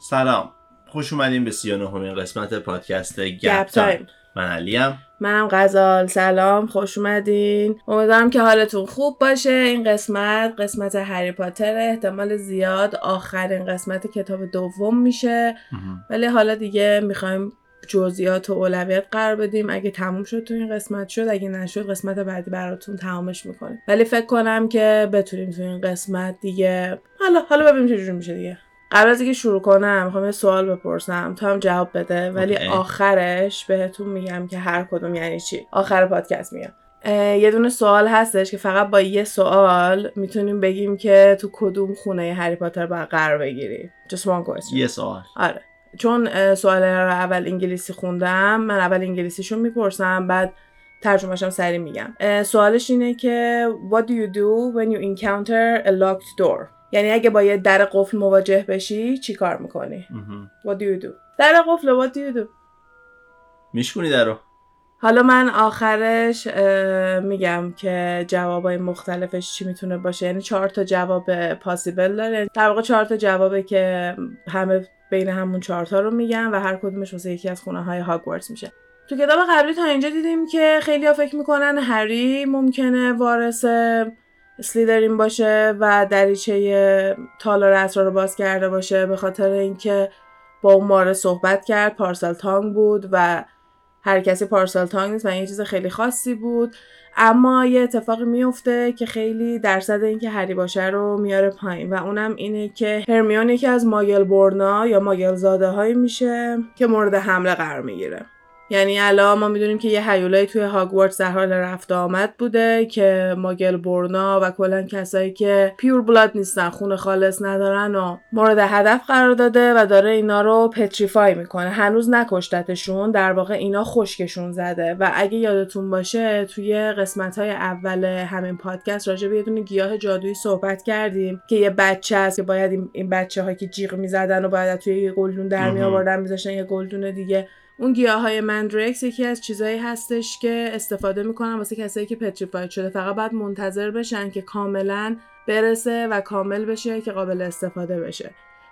سلام. خوش اومدیم به 39 قسمت پادکست گپ تایم. من علیم. منم غزال. سلام. خوش اومدین. امیدوارم که حالتون خوب باشه. این قسمت قسمت هری پاتر احتمال زیاد آخرین قسمت کتاب دوم میشه. ولی حالا دیگه می‌خوایم جزئیات و اولویت قرار بدیم. اگه تموم شد تو این قسمت شد اگه نشد قسمت بعدی براتون تمامش می‌کنیم. ولی فکر کنم که بتونیم تو این قسمت دیگه حالا حالا ببینیم چجوری میشه دیگه. قبل از اینکه شروع کنم می‌خوام یه سوال بپرسم. تو هم جواب بده. ولی اوکی. آخرش بهتون میگم که هر کدوم یعنی چی. آخر پادکست میگم یه دونه سوال هستش که فقط با یه سوال می‌تونیم بگیم که تو کدوم خونه هری پاتر باید قرار بگیری. Just one question. یه سوال. آره. چون سوال رو اول انگلیسی خوندم من اول انگلیسیشو می‌پرسم بعد ترجمهشم سری میگم. سوالش اینه که What do you do when you encounter a locked door? یعنی اگه با یه در قفل مواجه بشی چی کار می‌کنی. What do you do? در قفل What do you do? میشکونی درو حالا من آخرش میگم که جوابای مختلفش چی می‌تونه باشه. یعنی چهار تا جواب پاسیبل داره. در واقع چهار تا جوابه که همه بین همون چهار تا رو میگم و هر کدومش واسه یکی از خونه های هاگوارتس میشه. تو کتاب قبلی تا اینجا دیدیم که خیلی ها فکر می‌کنن هری ممکنه وارث سلیدرین باشه و دریچه تالار اسرار رو باز کرده باشه به خاطر اینکه با اون ماره صحبت کرد. پارسل تانگ بود و هر کسی پارسال تانگ نیست و یه چیز خیلی خاصی بود. اما یه اتفاقی میفته که خیلی درصد اینکه هری باشه رو میاره پایین و اونم اینه که هرمیون یکی از ماگل بورنا یا ماگل زاده هایی میشه که مورد حمله قرار می‌گیره. یعنی الان ما می‌دونیم که یه هیولایی توی هاگوارتس در حال رفت آمد بوده که ماگل بورنا و کلا کسایی که پیور بلاد نیستن خون خالص ندارن و مورد هدف قرار داده و داره اینا رو پتریفای می‌کنه. هنوز نکشتتشون در واقع اینا خشکشون زده. و اگه یادتون باشه توی قسمت های اول همین پادکست راجع به یه دونه گیاه جادویی صحبت کردیم که یه بچه هست که باید این, این بچه ها که جیغ می‌زدن و باید توی یه گلدون در می. آوردن میذاشتن یه گلدون دیگه. اون گیاه های مندرکس یکی از چیزایی هستش که استفاده می‌کنن واسه کسایی که پتریفاید شده. فقط باید منتظر بشن که کاملا برسه و کامل بشه که قابل استفاده بشه.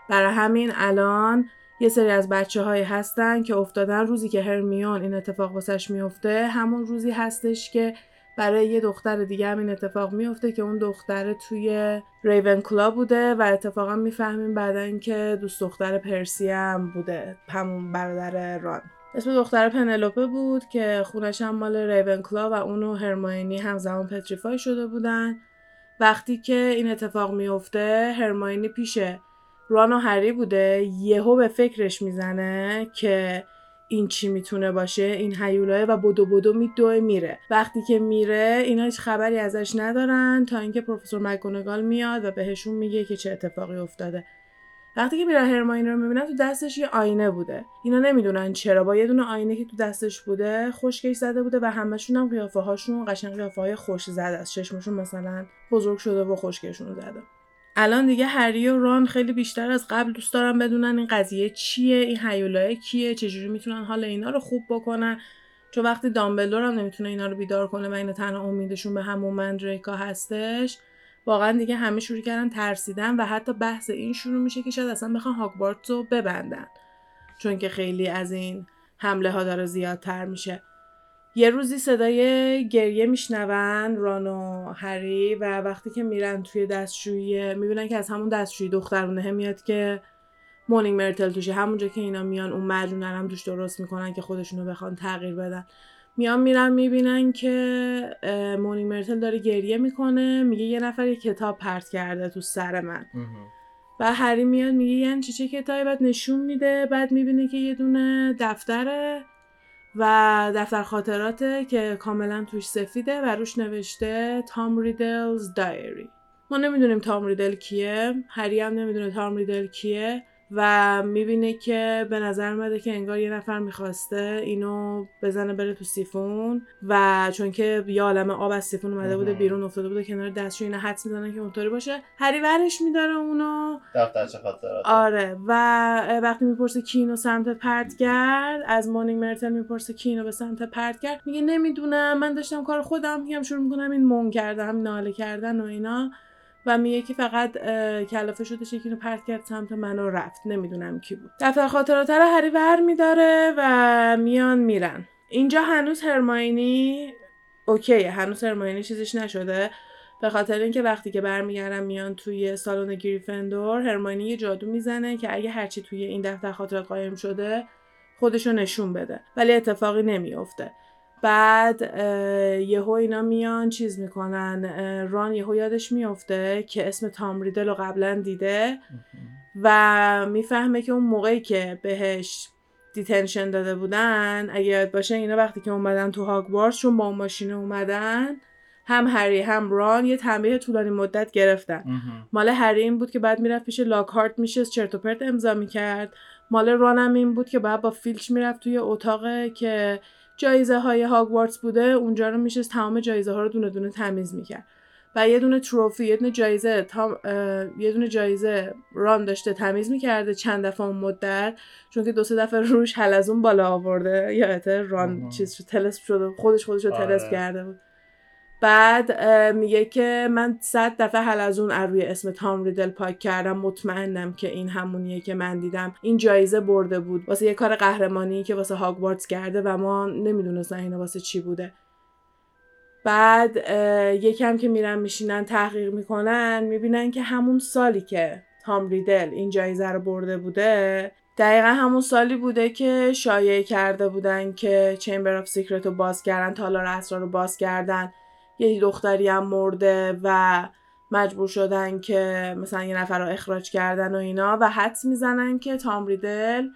برای همین الان یه سری از بچه هایی هستن که افتادن. روزی که هرمیون این اتفاق واسش میفته همون روزی هستش که برای یه دختر دیگه هم این اتفاق میفته که اون دختر توی ریون کلا بوده و اتفاقا می‌فهمیم بعدا اینکه دوست دختر پرسی هم بوده. همون برادر ران. اسم دختر پنلوپه بود که خونش هم مال ریون کلا و اون و هرماینی همزمان پتریفای شده بودن. وقتی که این اتفاق میفته هرماینی پیش ران و هری بوده. یهو به فکرش می‌زنه که این چی می‌تونه باشه این هیولاه و بدو بدو میدوه میره. وقتی که میره اینا هیچ خبری ازش ندارن تا اینکه پروفسور مکگونگال میاد و بهشون میگه که چه اتفاقی افتاده. وقتی که میرن هرماینی رو می‌بینن تو دستش یه آینه بوده. اینا نمی‌دونن چرا. با یه دونه آینه که تو دستش بوده خشکش زده بوده و همشون هم قیافه هاشون قشنگ قیافه های خوش زده است. چشمشون مثلا بزرگ شده و خشکشون زده. الان دیگه هری و ران خیلی بیشتر از قبل دوست دارن بدونن این قضیه چیه این هیولای کیه چجوری می‌تونن حال اینا رو خوب بکنن. چون وقتی دامبلدور هم نمی‌تونه اینا رو بیدار کنه و اینا تنها امیدشون به همون مندریکا هستش. واقعا دیگه همه شروع کردن ترسیدن و حتی بحث این شروع میشه که شاید اصلا بخوان هاگوارتس رو ببندن. چون که خیلی از این حمله ها داره زیادتر میشه. یه روزی صدای گریه میشنون ران و هری و وقتی که میرن توی دستشویی می‌بینن که از همون دستشویی دخترونه میاد که مونینگ مرتل توشه. همونجا که اینا میان اون مجونه رو هم توش درست می‌کنن که خودشونو بخوان تغییر بدن. میان میرن می‌بینن که اه، مونینگ مرتل داره گریه می‌کنه میگه یه نفر یه کتاب پرت کرده تو سر من. و هری میاد میگه یعنی چی چه کتابی بعد نشون میده بعد می‌بینه که یه دونه دفتره و دفتر خاطراته که کاملا توش سفیده و روش نوشته تام ریدلز دایری ما نمی‌دونیم تام ریدل کیه هری هم نمی‌دونه تام ریدل کیه. و می‌بینه که به نظر اومده که انگار یه نفر می‌خواسته اینو بزنه بره تو سیفون و چون که یه عالم آب از سیفون اومده بوده. بیرون افتاده بوده کنار دستشو اینا حدس می‌زنن که اونطوری باشه. هری ورش میداره اونو. دفترچه خاطرات. آره. و وقتی می‌پرسه کینو سمت پرت کرد از مونینگ مرتل می‌پرسه کینو به سمت پرت کرد میگه نمی‌دونم. من داشتم کار خودم میگم شروع می‌کنم این مون کردن ناله کردن و اینا. و میگه که فقط کلافه شده یکی رو پرت کرد سمت من و رفت. نمی‌دونم کی بود. دفتر خاطرات رو هری ور میداره و میان میرن. اینجا هنوز هرماینی اوکیه. هنوز هرماینی چیزش نشده. به خاطر اینکه وقتی که برمیگردن میان توی سالن گریفندور هرماینی یه جادو می‌زنه که اگه هرچی توی این دفتر خاطرات قایم شده خودشو نشون بده. ولی اتفاقی نمیافته. بعد یهو اینا میان چیز می‌کنن. ران یهو یادش میافته که اسم تام ریدل رو قبلا دیده و می‌فهمه که اون موقعی که بهش detention داده بودن اگه یاد باشه اینا وقتی که اومدن تو هاگوارتس چون با اون ماشین اومدن هم هری هم ران یه تنبیه طولانی مدت گرفتن. مال هری این بود که بعد می‌رفت پیش لاکارت میشه چرت و پرت امضا می‌کرد. مال ران هم این بود که بعد با فیلچ می‌رفت توی اتاق که جایزه های هاگوارتس بوده اونجا رو میشه تمام جایزه ها رو دونه دونه تمیز می‌کرد. و یه دونه trophy یه دونه جایزه تا یه دونه جایزه ران داشته تمیز می‌کرده چند دفعه اون مدت چون که دو سه دفعه روش اون بالا آورده یا ران چیز تلسپ شده خودش خودش رو تلسپ آره. کرده بود. بعد میگه که من صد دفعه حلزون از روی اسم تام ریدل پاک کردم. مطمئنم که این همونیه که من دیدم. این جایزه برده بود. واسه یه کار قهرمانی که واسه هاگوارتس کرده و ما نمی‌دونستن اینو واسه چی بوده. بعد یکم که میرن میشینن تحقیق می‌کنن می‌بینن که همون سالی که تام ریدل این جایزه رو برده بوده دقیقا همون سالی بوده که شایعه کرده بودن که Chamber of Secrets رو باز کردن تالار اسرار رو باز کردن. یه دختری هم مرده و مجبور شدن که مثلا یه نفر رو اخراج کردن و اینا و حدس می‌زنن که تام ریدل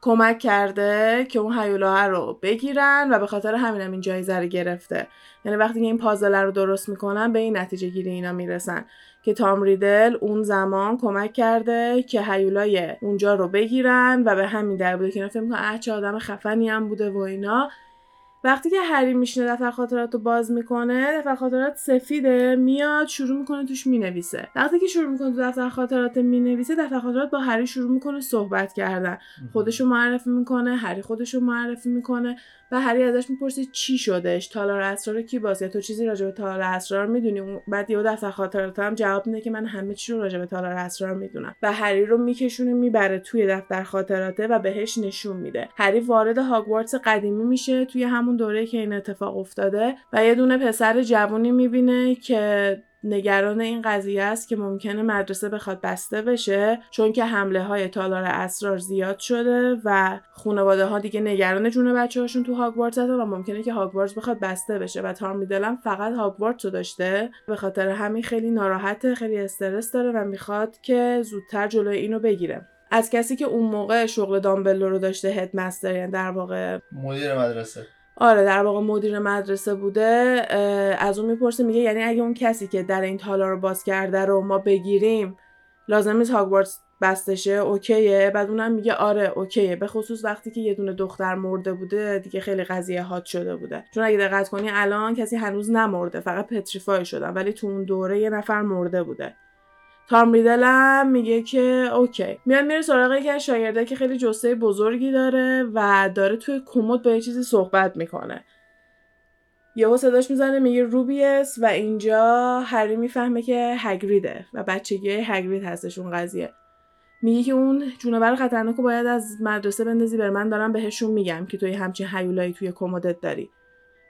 کمک کرده که اون هیولاه رو بگیرن و به خاطر همینم این جایزه رو گرفته. یعنی وقتی که این پازل رو درست می‌کنن به این نتیجه گیری اینا می‌رسن که تام ریدل اون زمان کمک کرده که هیولای اونجا رو بگیرن و به همین دلیل بوده که اینا فکر می‌کنن چه آدم خفنی هم بوده و اینا. وقتی که هری میشینه دفتر خاطرات رو باز می‌کنه دفتر خاطرات سفیده میاد شروع می‌کنه توش می‌نویسه. وقتی که شروع می‌کنه تو دفتر خاطرات می‌نویسه دفتر خاطرات با هری شروع می‌کنه صحبت کردن. خودشو معرفی می‌کنه هری خودشو معرفی می‌کنه. و هری ازش می‌پرسه چی شدش تالار اسرار کی بازه تو چیزی راجع به تالار اسرار می‌دونی؟ بعد یه دفتر خاطرات هم جواب میده که من همه چی رو راجع به تالار اسرار می‌دونم. و هری رو میکشونه می‌بره توی دفتر خاطراته و بهش نشون میده. هری وارد هاگوارتس قدیمی میشه توی همون دوره که این اتفاق افتاده و یه دونه پسر جوونی می‌بینه که نگران این قضیه است که ممکنه مدرسه بخواد بسته بشه چون که حمله های تالار اسرار زیاد شده و خانواده ها دیگه نگران جون بچه هاشون تو هاگوارتس هستن و ممکنه که هاگوارتس بخواد بسته بشه و تار میدلم فقط هاگوارتس رو داشته. به خاطر همین خیلی ناراحته خیلی استرس داره و می‌خواد که زودتر جلوی اینو بگیره. از کسی که اون موقع شغل دامبلو رو داشته هدمستر یعنی در واقع مدیر مدرسه. آره در واقع مدیر مدرسه بوده از اون می‌پرسه میگه یعنی اگه اون کسی که در این تالا رو باز کرده رو ما بگیریم لازم نیست هاگوارتس بستشه؟ اوکیه؟ بعد اونم میگه آره اوکیه. به خصوص وقتی که یه دونه دختر مرده بوده دیگه خیلی قضیه هات شده بوده. چون اگه دقت کنی الان کسی هنوز نمرده فقط پتریفای شدن ولی تو اون دوره یه نفر مرده بوده. تام ریدل میگه که اوکی. میاد میره سراغ یکی از شاگرده که خیلی جسته بزرگی داره و داره توی کمد با یه چیزی صحبت می‌کنه. یهو صداش می‌زنه میگه روبیس و اینجا هری می‌فهمه که هگریده و بچگی هگرید هستش اون قضیه. میگه که اون جونور خطرناک باید از مدرسه بندازی بر من دارم بهشون میگم که توی همچین حیولایی توی کمدت داری.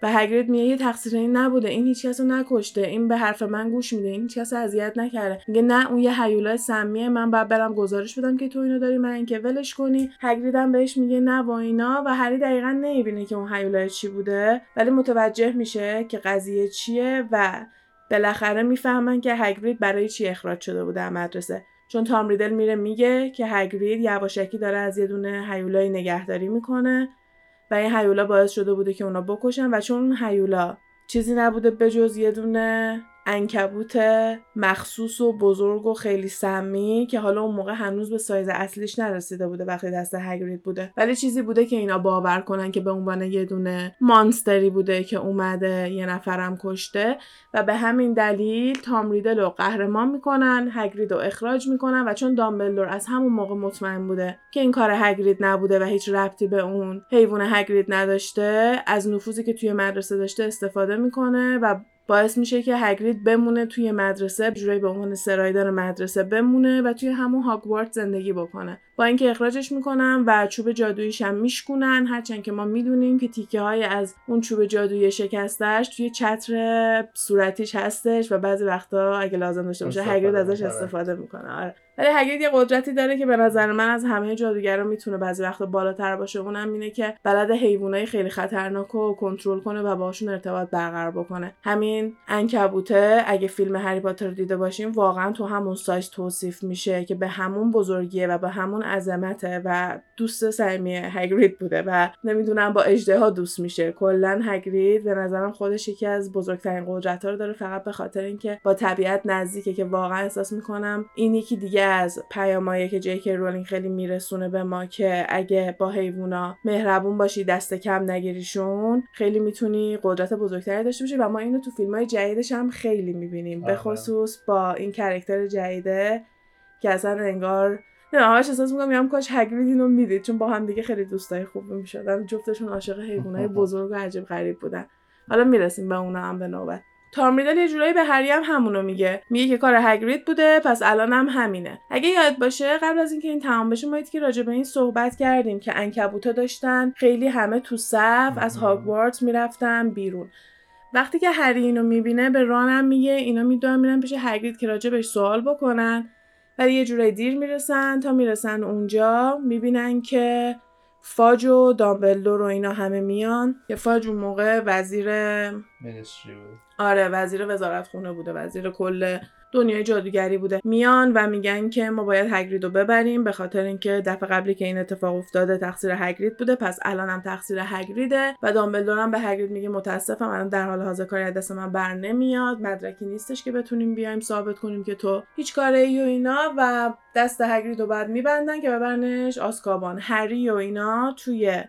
و هگرید میگه یه تقصیر این نبوده این هیچ کس رو نکشته این به حرف من گوش میده این هیچ کس اذیت نکرده. میگه نه اون یه هیولای سمیه من باید برم گزارش بدم که تو اینو داری من اینکه ولش کنی. هگرید هم بهش میگه نه و اینا و هری دقیقا نمی‌بینه که اون هیولای چی بوده. ولی متوجه میشه که قضیه چیه و بالاخره می‌فهمن که هگرید برای چی اخراج شده بوده مدرسه. چون تام ریدل میره میگه که هگرید یواشکی داره از یه دونه هیولای نگهداری می‌کنه. و این هیولا باعث شده بوده که اونا بکشن و چون هیولا چیزی نبوده به جز یه دونه انکبوت مخصوص و بزرگ و خیلی سمی که حالا اون موقع هنوز به سایز اصلیش نرسیده بوده وقتی دست هگرید بوده. ولی چیزی بوده که اینا باور کنن که به عنوان یه دونه مانستری بوده که اومده یه نفرم کشته و به همین دلیل تام ریدل رو قهرمان می‌کنن هگرید رو اخراج می‌کنن و چون دامبلدور از همون موقع مطمئن بوده که این کار هگرید نبوده و هیچ ربطی به اون حیوان هگرید نداشته از نفوذی که توی مدرسه داشته استفاده می‌کنه و باعث میشه که هگرید بمونه توی مدرسه جوری به عنوان سرایدار مدرسه بمونه و توی همون هاگوارت زندگی بکنه. با اینکه اخراجش می‌کنن و چوب جادوییش هم میشکونن هرچند که ما می‌دونیم که تیکه های از اون چوب جادویی شکستش توی چتر صورتیش هستش و بعضی وقتا اگه لازم داشته باشه هگرید ازش استفاده می‌کنه. آره. ولی هگرید یه قدرتی داره که به نظر من از همه جادوگرا می‌تونه بعضی وقتا بالاتر باشه. اونم اینه که بلد حیوانای خیلی خطرناک رو کنترل کنه و باشون ارتباط برقرار بکنه. همین عنکبوته اگه فیلم هری پاتر دیده باشیم واقعا تو همون سایز توصیف میشه که به همون بزرگیه و به همون عظمته و دوست صمیمی هگرید بوده و نمی‌دونم با اژدها دوست میشه. کلا هگرید به نظرم خودش یکی از بزرگترین قدرت رو داره فقط به خاطر اینکه با طبیعت نزدیکه که واقعا احساس می‌کنم این یکی دیگه از پیامایی که جی‌کی رولینگ خیلی میرسونه به ما که اگه با حیوونا مهربون باشی دست کم نگیریشون خیلی می‌تونی قدرت بزرگتری داشته باشی و ما اینو تو فیلم های جدیدش هم خیلی می‌بینیم. به خصوص با این character جدیده که اصلا انگار نه همش احساس می‌کنم میگم کاش هگرید اینو می‌دید. چون با هم دیگه خیلی دوستای خوبی می‌شدن. جفتشون عاشق حیوانای بزرگ و عجیب غریب بودن. حالا می‌رسیم به اونا هم به نوبت. تارمیدل یه جورایی به هری هم همونو میگه. میگه که کار هگرید بوده پس الان هم همینه. اگه یاد باشه قبل از اینکه این تمام بشه ما که راجع به این صحبت کردیم که انکبوتا داشتن خیلی همه تو صف از هاگوارتس می‌رفتن بیرون. وقتی که هری اینو می‌بینه به رانم میگه اینا می‌دونن میرن پیش هگرید که راجع بهش سوال بکنن. ولی یه جورایی دیر می‌رسن تا می‌رسن اونجا می‌بینن که فاج و دامبلدور و اینا همه میان. که فاج اون موقع وزیر آره وزیر وزارت خونه بوده وزیر کل دنیای جادوگری بوده. میان و میگن که ما باید هگرید رو ببریم به خاطر اینکه دفعه قبلی که این اتفاق افتاده تقصیر هگرید بوده پس الان هم تقصیر هگریده و دامبلدور هم به هگرید میگه متاسفم الان در حال حاضر کاری از دست من بر نمیاد مدرکی نیستش که بتونیم بیایم ثابت کنیم که تو هیچ کاره ای و اینا و دست هگرید رو بعد میبندن که ببرنش آسکابان. هری و اینا توی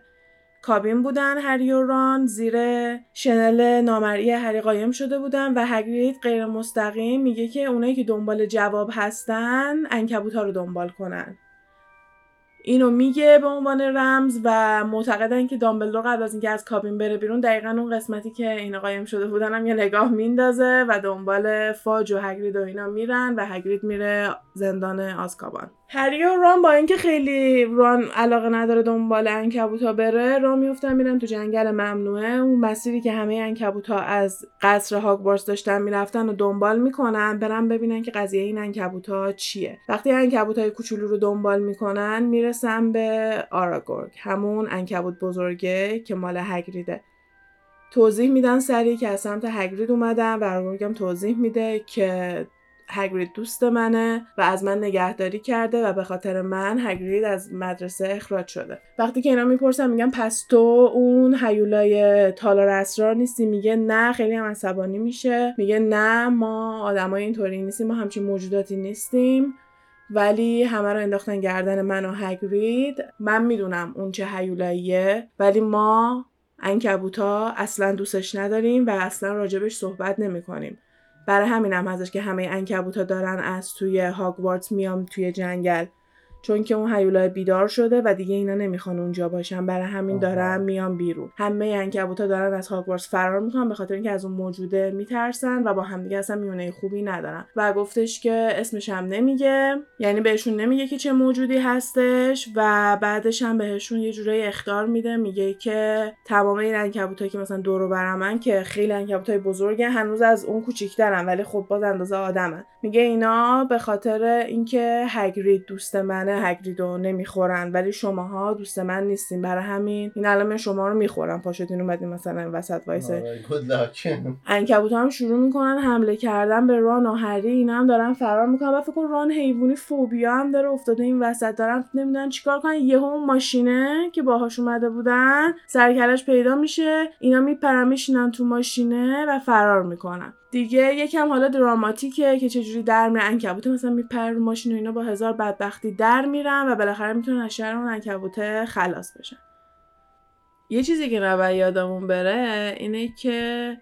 کابین بودن هری و ران زیر شنل نامرئی هری قایم شده بودن و هگرید غیر مستقیم میگه که اونایی که دنبال جواب هستن انکبوت ها رو دنبال کنن. اینو میگه به عنوان رمز و معتقدن که دامبلدور قبل از اینکه از کابین بره بیرون دقیقا اون قسمتی که اینا قایم شده بودن هم یه نگاه میندازه و دنبال فاج و هگرید و اینا میرن و هگرید میره زندان آزکابان. هری و ران با اینکه خیلی ران علاقه نداره دنبال انکبوتا بره ران میفتن میرن تو جنگل ممنوعه. اون مسیری که همه انکبوتا از قصر هاگوارتس داشتن می‌رفتن و دنبال می‌کنن برن ببینن که قضیه این انکبوتا چیه. وقتی انکبوتای کوچولو رو دنبال می‌کنن می‌رسن به آراگورگ همون انکبوت بزرگه که مال هگریده. توضیح میدن سری که از سمت هگرید اومدن و آراگورگ هم توضیح میده که هگرید دوست منه و از من نگهداری کرده و به خاطر من هگرید از مدرسه اخراج شده. وقتی که اینا می‌پرسن میگن پس تو اون هیولای تالار اسرار نیستی؟ میگه نه خیلی هم عصبانی میشه. میگه نه ما آدمای اینطوری نیستیم ما همچین موجوداتی نیستیم ولی همه رو انداختن گردن من و هگرید. من می‌دونم اون چه هیولاییه ولی ما انکبوتا اصلا دوستش نداریم و اصلا راجبش صحبت نمی کنیم. برای همینم هم هستش که همه انکبوتا دارن از توی هاگوارتس میام توی جنگل. چون که اون هیولای بیدار شده و دیگه اینا نمی‌خوان اونجا باشن. برای همین دارن میان بیرون. همه انکبوتا دارن از هاگوارتس فرار می‌کنن به خاطر اینکه از اون موجوده میترسن و با همدیگه اصلا میونه خوبی ندارن. و گفتش که اسمش هم نمیگه. یعنی بهشون نمیگه که چه موجودی هستش و بعدش هم بهشون یه جورایی اختار میده. میگه که تمام این انکبوتا که مثلا دور و برمن که خیلی انکبوتای بزرگن هنوز از اون کوچیک‌ترن ولی خب باز اندازه آدمن. میگه اینا به خاطر اینکه هگرید دوست منه هگریدو نمی‌خورن ولی شماها دوست من نیستین برای همین این الان شما رو می‌خورن پاشتین اومدین مثلا وسط وایسه. انکبوت هم شروع می‌کنن حمله کردن به ران و هری اینا هم دارن فرار می‌کنن. و فکر ران حیوانی فوبیا هم داره افتاده این وسط. دارن نمی‌دونن چیکار کنن. یهو اون ماشینه که باهاش اومده بودن سرکلش پیدا میشه. اینا میپرن میشینن تو ماشینه و فرار می‌کنن. دیگه یکم حالا دراماتیکه که چجوری در میره. انکبوت مثلا میپره رو ماشین و اینا با هزار بدبختی در میرن و بالاخره می‌تونن از شهر اون انکبوت خلاص بشن. یه چیزی که نباید یادمون بره اینه که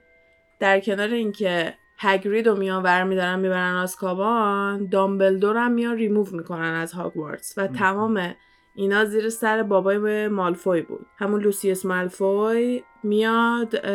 در کنار اینکه هگرید رو میان ور میدارن می‌برن آسکابان دامبلدور هم میان ریموو می‌کنن از هاگوارتس و تمام اینا زیر سر بابای مالفوی بود. همون لوسیوس مالفوی میاد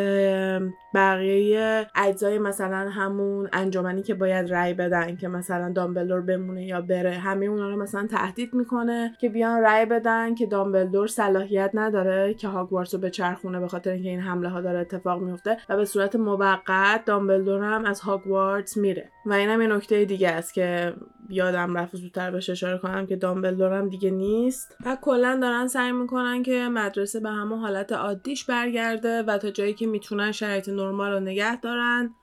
بقیه اجزای مثلا همون انجمنی که باید رأی بدن که مثلا دامبلدور بمونه یا بره همه اونا رو مثلا تهدید می‌کنه که بیان رأی بدن که دامبلدور صلاحیت نداره که هاگوارتس رو به چرخونه به خاطر اینکه این حمله ها داره اتفاق میفته و به صورت موقت دامبلدور هم از هاگوارتس میره. و اینم یه نکته دیگه است که یادم رفت زودتر بهش اشاره کنم که دامبلدور هم دیگه نیست. و کلا دارن سعی می‌کنن که مدرسه به همون حالت عادیش برگرده و تا جایی که می‌تونن شرایط نرمال رو نگه دارن.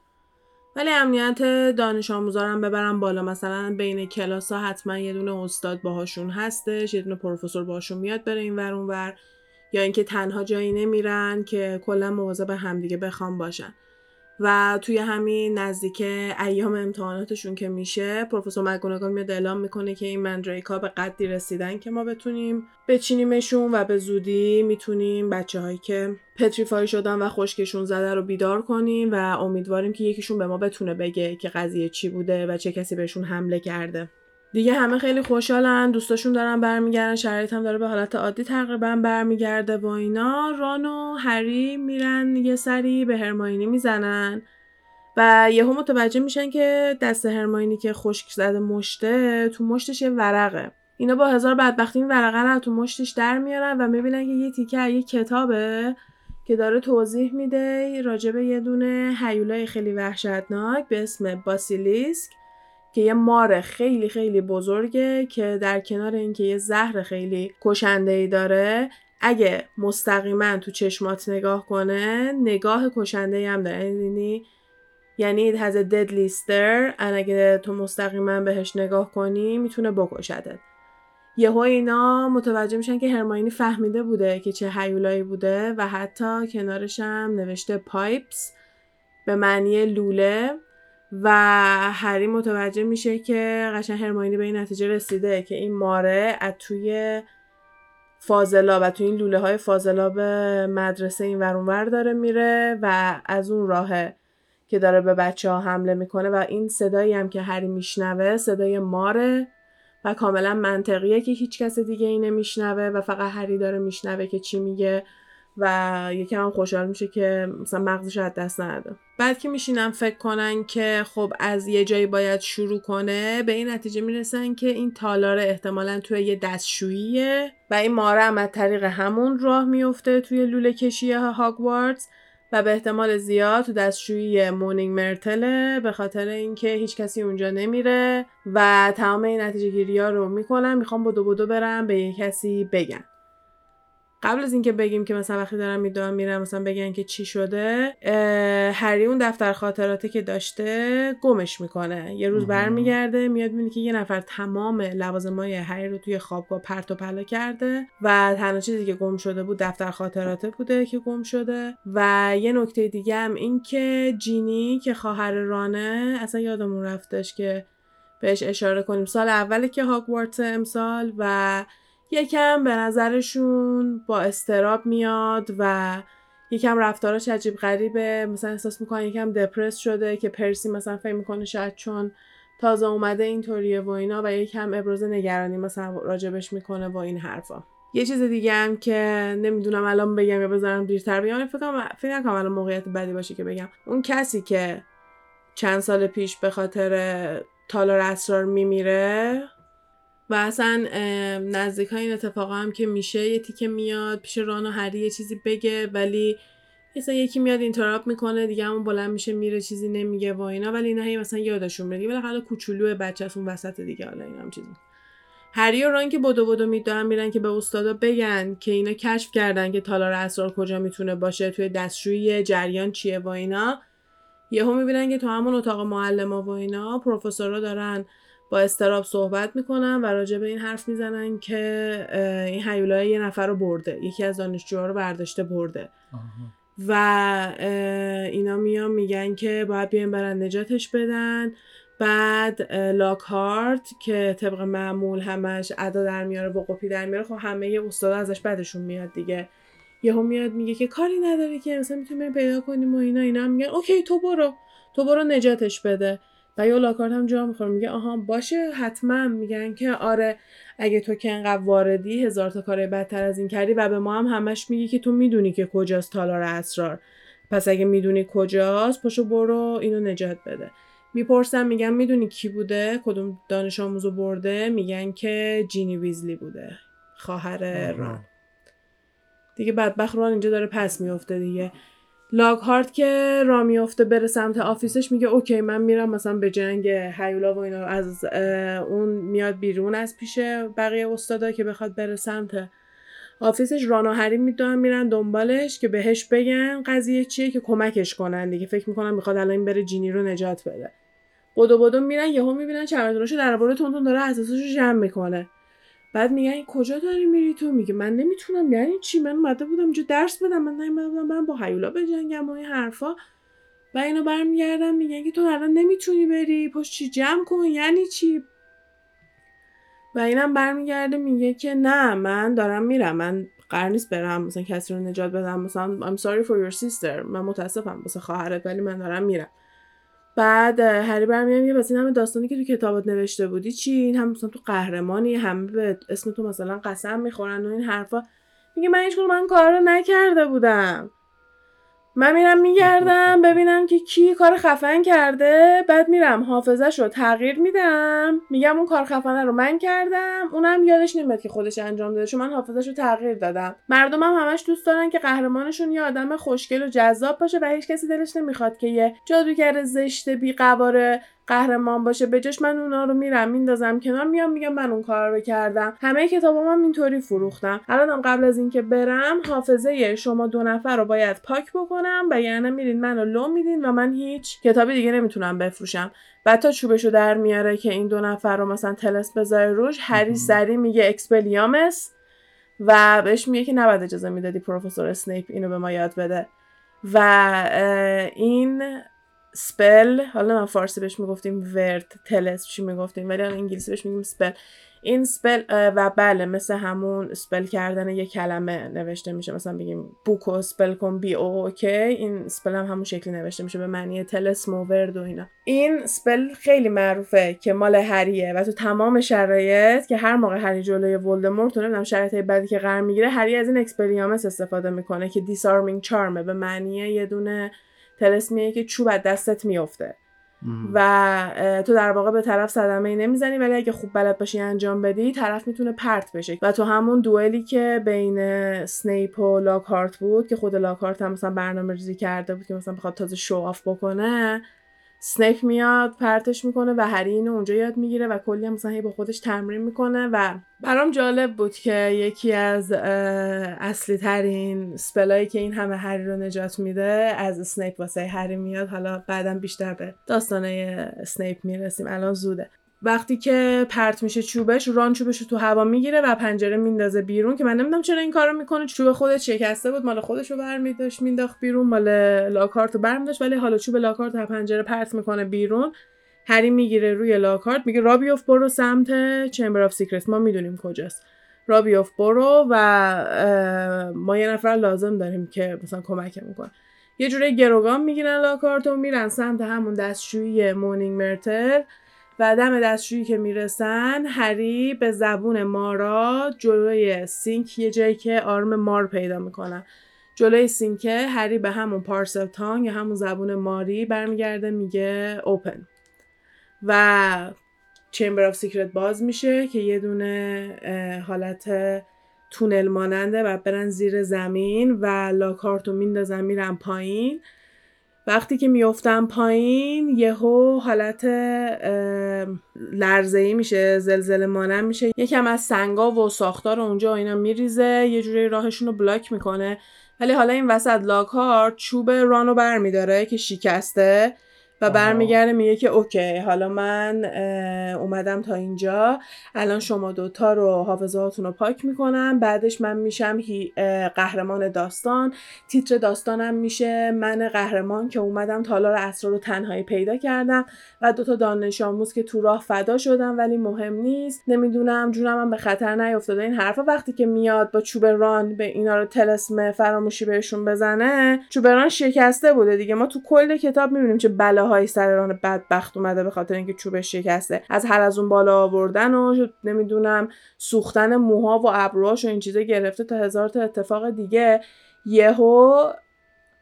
ولی امنیت دانش آموزارم ببرن بالا. مثلا بین کلاس ها حتما یه دونه استاد باهاشون هستش یه دونه پروفسور باهاشون میاد بره این ور ور. یا اینکه تنها جایی نمیرن که کلا مواظب همدیگه بخوام باشن. و توی همین نزدیک ایام امتحاناتشون که میشه پروفسور مگونگال میاد اعلام می‌کنه که این مندریکا به قدری رسیدن که ما بتونیم بچینیمشون و به زودی می‌تونیم بچه هایی که پتریفای شدن و خشکشون زده رو بیدار کنیم و امیدواریم که یکیشون به ما بتونه بگه که قضیه چی بوده و چه کسی بهشون حمله کرده. دیگه همه خیلی خوشحالن دوستاشون دارن برمیگردن شرایط هم داره به حالت عادی تقریبا برمیگرده و اینا. ران و هری میرن یه سری به هرماینی می‌زنن و یهو متوجه میشن که دست هرماینی که خشک زده مشته تو مشتش یه ورقه. اینا با هزار بدبختی این ورقه رو تو مشتش در میارن و می‌بینن که یه تیکه یه کتابه که داره توضیح میده. راجبه یه دونه حیولای خیلی وحشتناک به اسم باسیلیسک. که یه مار خیلی خیلی بزرگه که در کنار اینکه یه زهر خیلی کشنده ای داره اگه مستقیما تو چشمات نگاه کنه نگاه کشنده هم داره. یعنی یعنی it has a deadly stare. اگه تو مستقیما بهش نگاه کنی می‌تونه بکشدت. یهو اینا متوجه میشن که هرماینی فهمیده بوده که چه هیولایی بوده و حتی کنارش هم نوشته پایپس به معنی لوله. و هری متوجه میشه که قشن هرماینی به این نتیجه رسیده که این ماره از توی فاضلا و توی این لوله های به مدرسه این ورونور داره میره و از اون راهه که داره به بچه ها حمله می‌کنه و این صدایی هم که هری میشنوه صدای ماره و کاملا منطقیه که هیچ کس دیگه ای نمیشنوه و فقط هری داره میشنوه که چی میگه. و یکم هم خوشحال میشه که مثلا مغزش از دست نده. بعد که میشینم فکر کنن که خب از یه جایی باید شروع کنه به این نتیجه می‌رسن که این تالار احتمالا توی یه دستشوییه و این ماره هم از طریق همون راه میفته توی لوله کشی هاگوارتس و به احتمال زیاد تو دستشویی مونینگ مرتله به خاطر اینکه هیچ کسی اونجا نمیره و تمام این نتیجه گیری ها رو می‌کنن می‌خوام بدو بدو برم به یه کسی بگن. قبل از اینکه بگیم که مثلا وقتی دارم می‌دونم میرم مثلا بگن که چی شده هری اون دفتر خاطراتی که داشته گمش می‌کنه. یه روز برمیگرده میاد می‌بینه که یه نفر تمام لوازمای هری رو توی خوابگاه پرت و پلا کرده و تنها چیزی که گم شده بود دفتر خاطراته بوده که گم شده. و یه نکته دیگه هم این که جینی که خواهر رانه اصلا یادمون رفتش که بهش اشاره کنیم. سال اولی که هاگوارتس امسال و یکم به نظرشون با استراب میاد و یکم رفتاراش عجیب غریبه. مثلا احساس می‌کنه یکم دپرس شده که پرسی مثلا فکر می‌کنه شاید چون تازه اومده اینطوریه و اینا و یکم ابراز نگرانی مثلا راجبش می‌کنه با این حرفا. یه چیز دیگه هم که نمی‌دونم الان بگم یا بذارم دیرتر بگم فکر کنم فکر نکنم الان موقعیت بدی باشه که بگم. اون کسی که چند سال پیش به خاطر تالار اسرار میمیره و اصلا نزدیک های این اتفاق هم که میشه یه تیکه میاد پیش ران و هری یه چیزی بگه ولی مثلا یکی میاد اینتراپ می‌کنه دیگه همون بلند میشه میره چیزی نمیگه و اینا ولی اینا هی مثلا یادشون میاد ولی حالا کوچولو بچه اون وسط دیگه حالا این هم چیزی. هری و ران که بدو بدو میدارن میرن که به استادا بگن که اینا کشف کردن که تالار اسرار کجا می‌تونه باشه توی دستشویی جریان چیه و اینا. یهو می‌بینن که تو همون اتاق معلم و اینا پروفسورا دارن با استراب صحبت می‌کنن و راجع به این حرف می‌زنن که این حیولای یه نفر رو برده. یکی از دانشجوها رو برداشته برده. و اینا میان میگن که باید بیان برن نجاتش بدن. بعد لاکهارت که طبق معمول همش ادا در میاره با قپی در میاره خب همه استاد ازش بدشون میاد دیگه. یهو میاد میگه که کاری نداره که مثلا می‌تونیم پیدا کنیم و اینا اینا میگن اوکی تو برو. تو برو نجاتش بده. و یا لاکارت هم جا می‌خوره. میگه آها باشه حتما میگن که آره اگه تو که انقدر واردی هزار تا کار بدتر از این کردی و به ما هم همش میگی که تو می‌دونی که کجاست تالار اسرار. پس اگه می‌دونی کجاست پاشو برو اینو نجات بده. می‌پرسم میگم می‌دونی کی بوده؟ کدوم دانش آموزو برده؟ میگن که جینی ویزلی بوده. خواهر ران. دیگه بدبخت ران اینجا داره پس میفته دیگه. لاگهارت که را میفته بره سمت office ش میگه okay من میرم مثلا به جنگ هیولا و اینا. از اون میاد بیرون از پیش بقیه استادا که بخواد بره سمت office ش. ران و هری می‌دونن میرن دنبالش که بهش بگن قضیه چیه که کمکش کنن دیگه. فکر می‌کنم می‌خواد الان بره جینی رو نجات بده. بدو بدو میرن یهو می‌بینن چمدوناشو در بازه اون داره اثاثاشو جمع می‌کنه. بعد میگن کجا داری میری تو؟ میگه من نمی‌تونم یعنی چی؟ من اومده بودم اینجا درس بدم من نیومده بودم من با هیولا بجنگم و این حرفا. و اینو برمیگردم میگن که تو الان نمی‌تونی بری پشت چی جمع کن؟ یعنی چی؟ و اینم برمیگرده میگه که نه من دارم میرم من قرار نیست برم مثلا کسی رو نجات بدم مثلا I'm sorry for your sister من متاسفم واسه خواهرت ولی من دارم میرم. بعد هری برمیگه میگه پس این همه داستانی که تو کتابت نوشته بودی چی؟ این هم مثلا تو قهرمانی همه به اسم تو مثلا قسم می‌خورن و این حرفا. میگه من هیچ من کار رو نکرده بودم. من میرم میگردم ببینم که کی کار خفن کرده. بعد میرم حافظش رو تغییر میدم. میگم اون کار خفنه رو من کردم. اونم یادش نمیاد که خودش انجام داده چون من حافظش رو تغییر دادم. مردم هم همش دوست دارن که قهرمانشون یه آدم خوشگل و جذاب باشه و هیچ کسی دلش نمی‌خواد که یه جادوگر زشت بی قواره قهرمان باشه به جاش من اونا رو میرم میندازم کنار میام میگم من اون کار رو کردم. همه کتابام هم اینطوری فروختم. الانم قبل از اینکه برم حافظه شما دو نفر رو باید پاک بکنم و یعنی میرین منو لو میدین و من هیچ کتابی دیگه نمی‌تونم بفروشم. بعد تا چوبشو در میاره که این دو نفر رو مثلا طلسم بذاره روش هری سری میگه Expelliarmus و بهش میگه که نباید اجازه می‌دادی پروفسور اسنیپ اینو به ما یاد بده. و این spell حالا من فارسی بهش می‌گفتیم ورد طلسم چی می‌گفتیم ولی انگلیسی بهش میگیم spell این spell و بله مثل همون spell کردن یه کلمه نوشته میشه. مثلا بگیم book و spell کن b o o k این spell هم همون شکلی نوشته میشه به معنی طلسم ورد و اینا. این spell خیلی معروفه که مال هریه و تو تمام شرایط که هر موقع هری جلوی ولدمورت نمی‌دونم شرایط بعدی که قرار می‌گیره هری از این Expelliarmus استفاده می‌کنه که disarming charm ه به معنی یه دونه طلسمیه که چوب از دستت میفته و تو در واقع به طرف صدمه ای نمی‌زنی ولی اگه خوب بلد باشی انجام بدی طرف می‌تونه پرت بشه. و تو همون دوئلی که بین اسنیپ و لاکهارت بود که خود لاکهارت هم مثلا برنامه ریزی کرده بود که مثلا بخواد تازه show off بکنه اسنیپ میاد پرتش می‌کنه و هری اینو اونجا یاد می‌گیره و کلی هم مثلا هی با خودش تمرین می‌کنه و برام جالب بود که یکی از اصلی ترین spell ایی که این همه هری رو نجات میده از اسنیپ واسه هری میاد. حالا بعدا بیشتر به داستانه اسنیپ می‌رسیم. الان زوده. وقتی که پرت میشه چوبش ران چوبش رو تو هوا می‌گیره و پنجره میندازه بیرون که من نمی‌دونم چرا این کارو می‌کنه. چوب خودش شکسته بود مال خودش رو برمیداشت مینداخت بیرون مال لاکهارت رو برمیداشت ولی حالا چوب لاکهارت از پنجره پرت می‌کنه بیرون هری می‌گیره روی لاکهارت میگه راه بیوفت برو سمت Chamber of Secrets ما می‌دونیم کجاست. راه بیوفت برو و ما یه نفر لازم داریم که مثلا کمک می‌کنه. یه جوری گروگان می‌گیرن لاکهارت و میرن سمت همون دستشویی Moaning Myrtle. و دم دستشویی که می‌رسن هری به زبون مارا جلوی سینک یه جایی که آرم مار پیدا می‌کنن جلوی سینکه هری به همون Parseltongue یا همون زبون ماری برمیگرده میگه open و Chamber of Secrets باز میشه که یه دونه حالت تونل ماننده و برن زیر زمین و لاکهارتو میندازن میرن پایین. وقتی که میفتم پایین یهو حالت لرزه ای میشه زلزله مانند میشه. یکم از سنگا و ساختار اونجا اینا میریزه یه جوری راهشون رو بلاک می‌کنه. ولی حالا این وسط لاکار چوب رانو برمیداره که شکسته. و برمیگرده میگه که اوکی حالا من اومدم تا اینجا. الان شما دوتا رو حافظاتون رو پاک می‌کنم. بعدش من میشم قهرمان داستان. تیتر داستانم میشه من قهرمان که اومدم تالار اسرار رو تنهایی پیدا کردم و دوتا دانش آموز که تو راه فدا شدم ولی مهم نیست. نمی‌دونم جونم هم به خطر نیافتاده. این حرفا وقتی که میاد با چوب ران به اینا رو تلسم فراموشی بهشون بزنه چوب ران شکسته بوده دیگه. ما تو کل کتاب می‌بینیم چه بلا بلاهایی سر ران بدبخت اومده به خاطر اینکه چوبش شکسته. از هر از اون بالا آوردن و نمی‌دونم سوختن موها و ابروهاش و این چیزا گرفته تا هزار تا اتفاق دیگه. یهو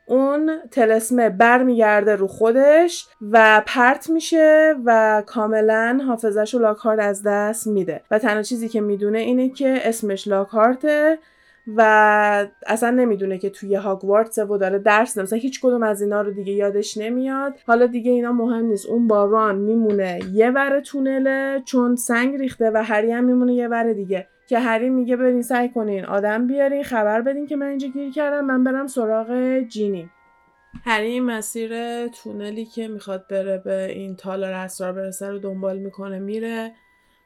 اون تلسمه برمیگرده رو خودش و پرت میشه و کاملا حافظش و لاکهارت از دست میده. و تنها چیزی که می‌دونه اینه که اسمش لاکهارته و اصلا نمی‌دونه که توی هاگوارتس و داره درس مثلا هیچ کدوم از اینا رو دیگه یادش نمیاد. حالا دیگه اینا مهم نیست. اون باران میمونه یه ور تونله چون سنگ ریخته و هری هم میمونه یه ور دیگه. که هری میگه برین سعی کنین آدم بیارین خبر بدین که من اینجا گیر کردم من برم سراغ جینی. هری مسیر تونلی که می‌خواد بره به این تالار اسرار برسه رو دنبال می‌کنه میره.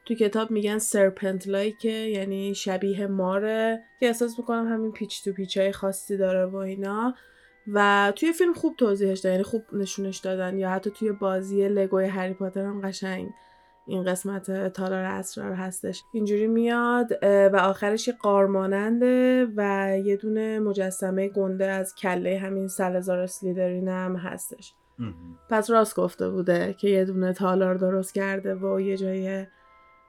تو کتاب میگن سرپنت لایکه یعنی شبیه ماره که احساس می‌کنم همین پیچ تو پیچ های خاصی داره و اینا. و توی فیلم خوب توضیحش دادن یعنی خوب نشونش دادن. یا حتی توی بازی لگوی هری پاتر هم قشنگ این قسمت تالار اسرار هستش. اینجوری میاد و آخرش یه قارماننده و یه دونه مجسمه گنده از کله همین سلزار سلیدرین هم هستش. پس راست گفته بوده که یه دونه تالار درست کرده و یه جای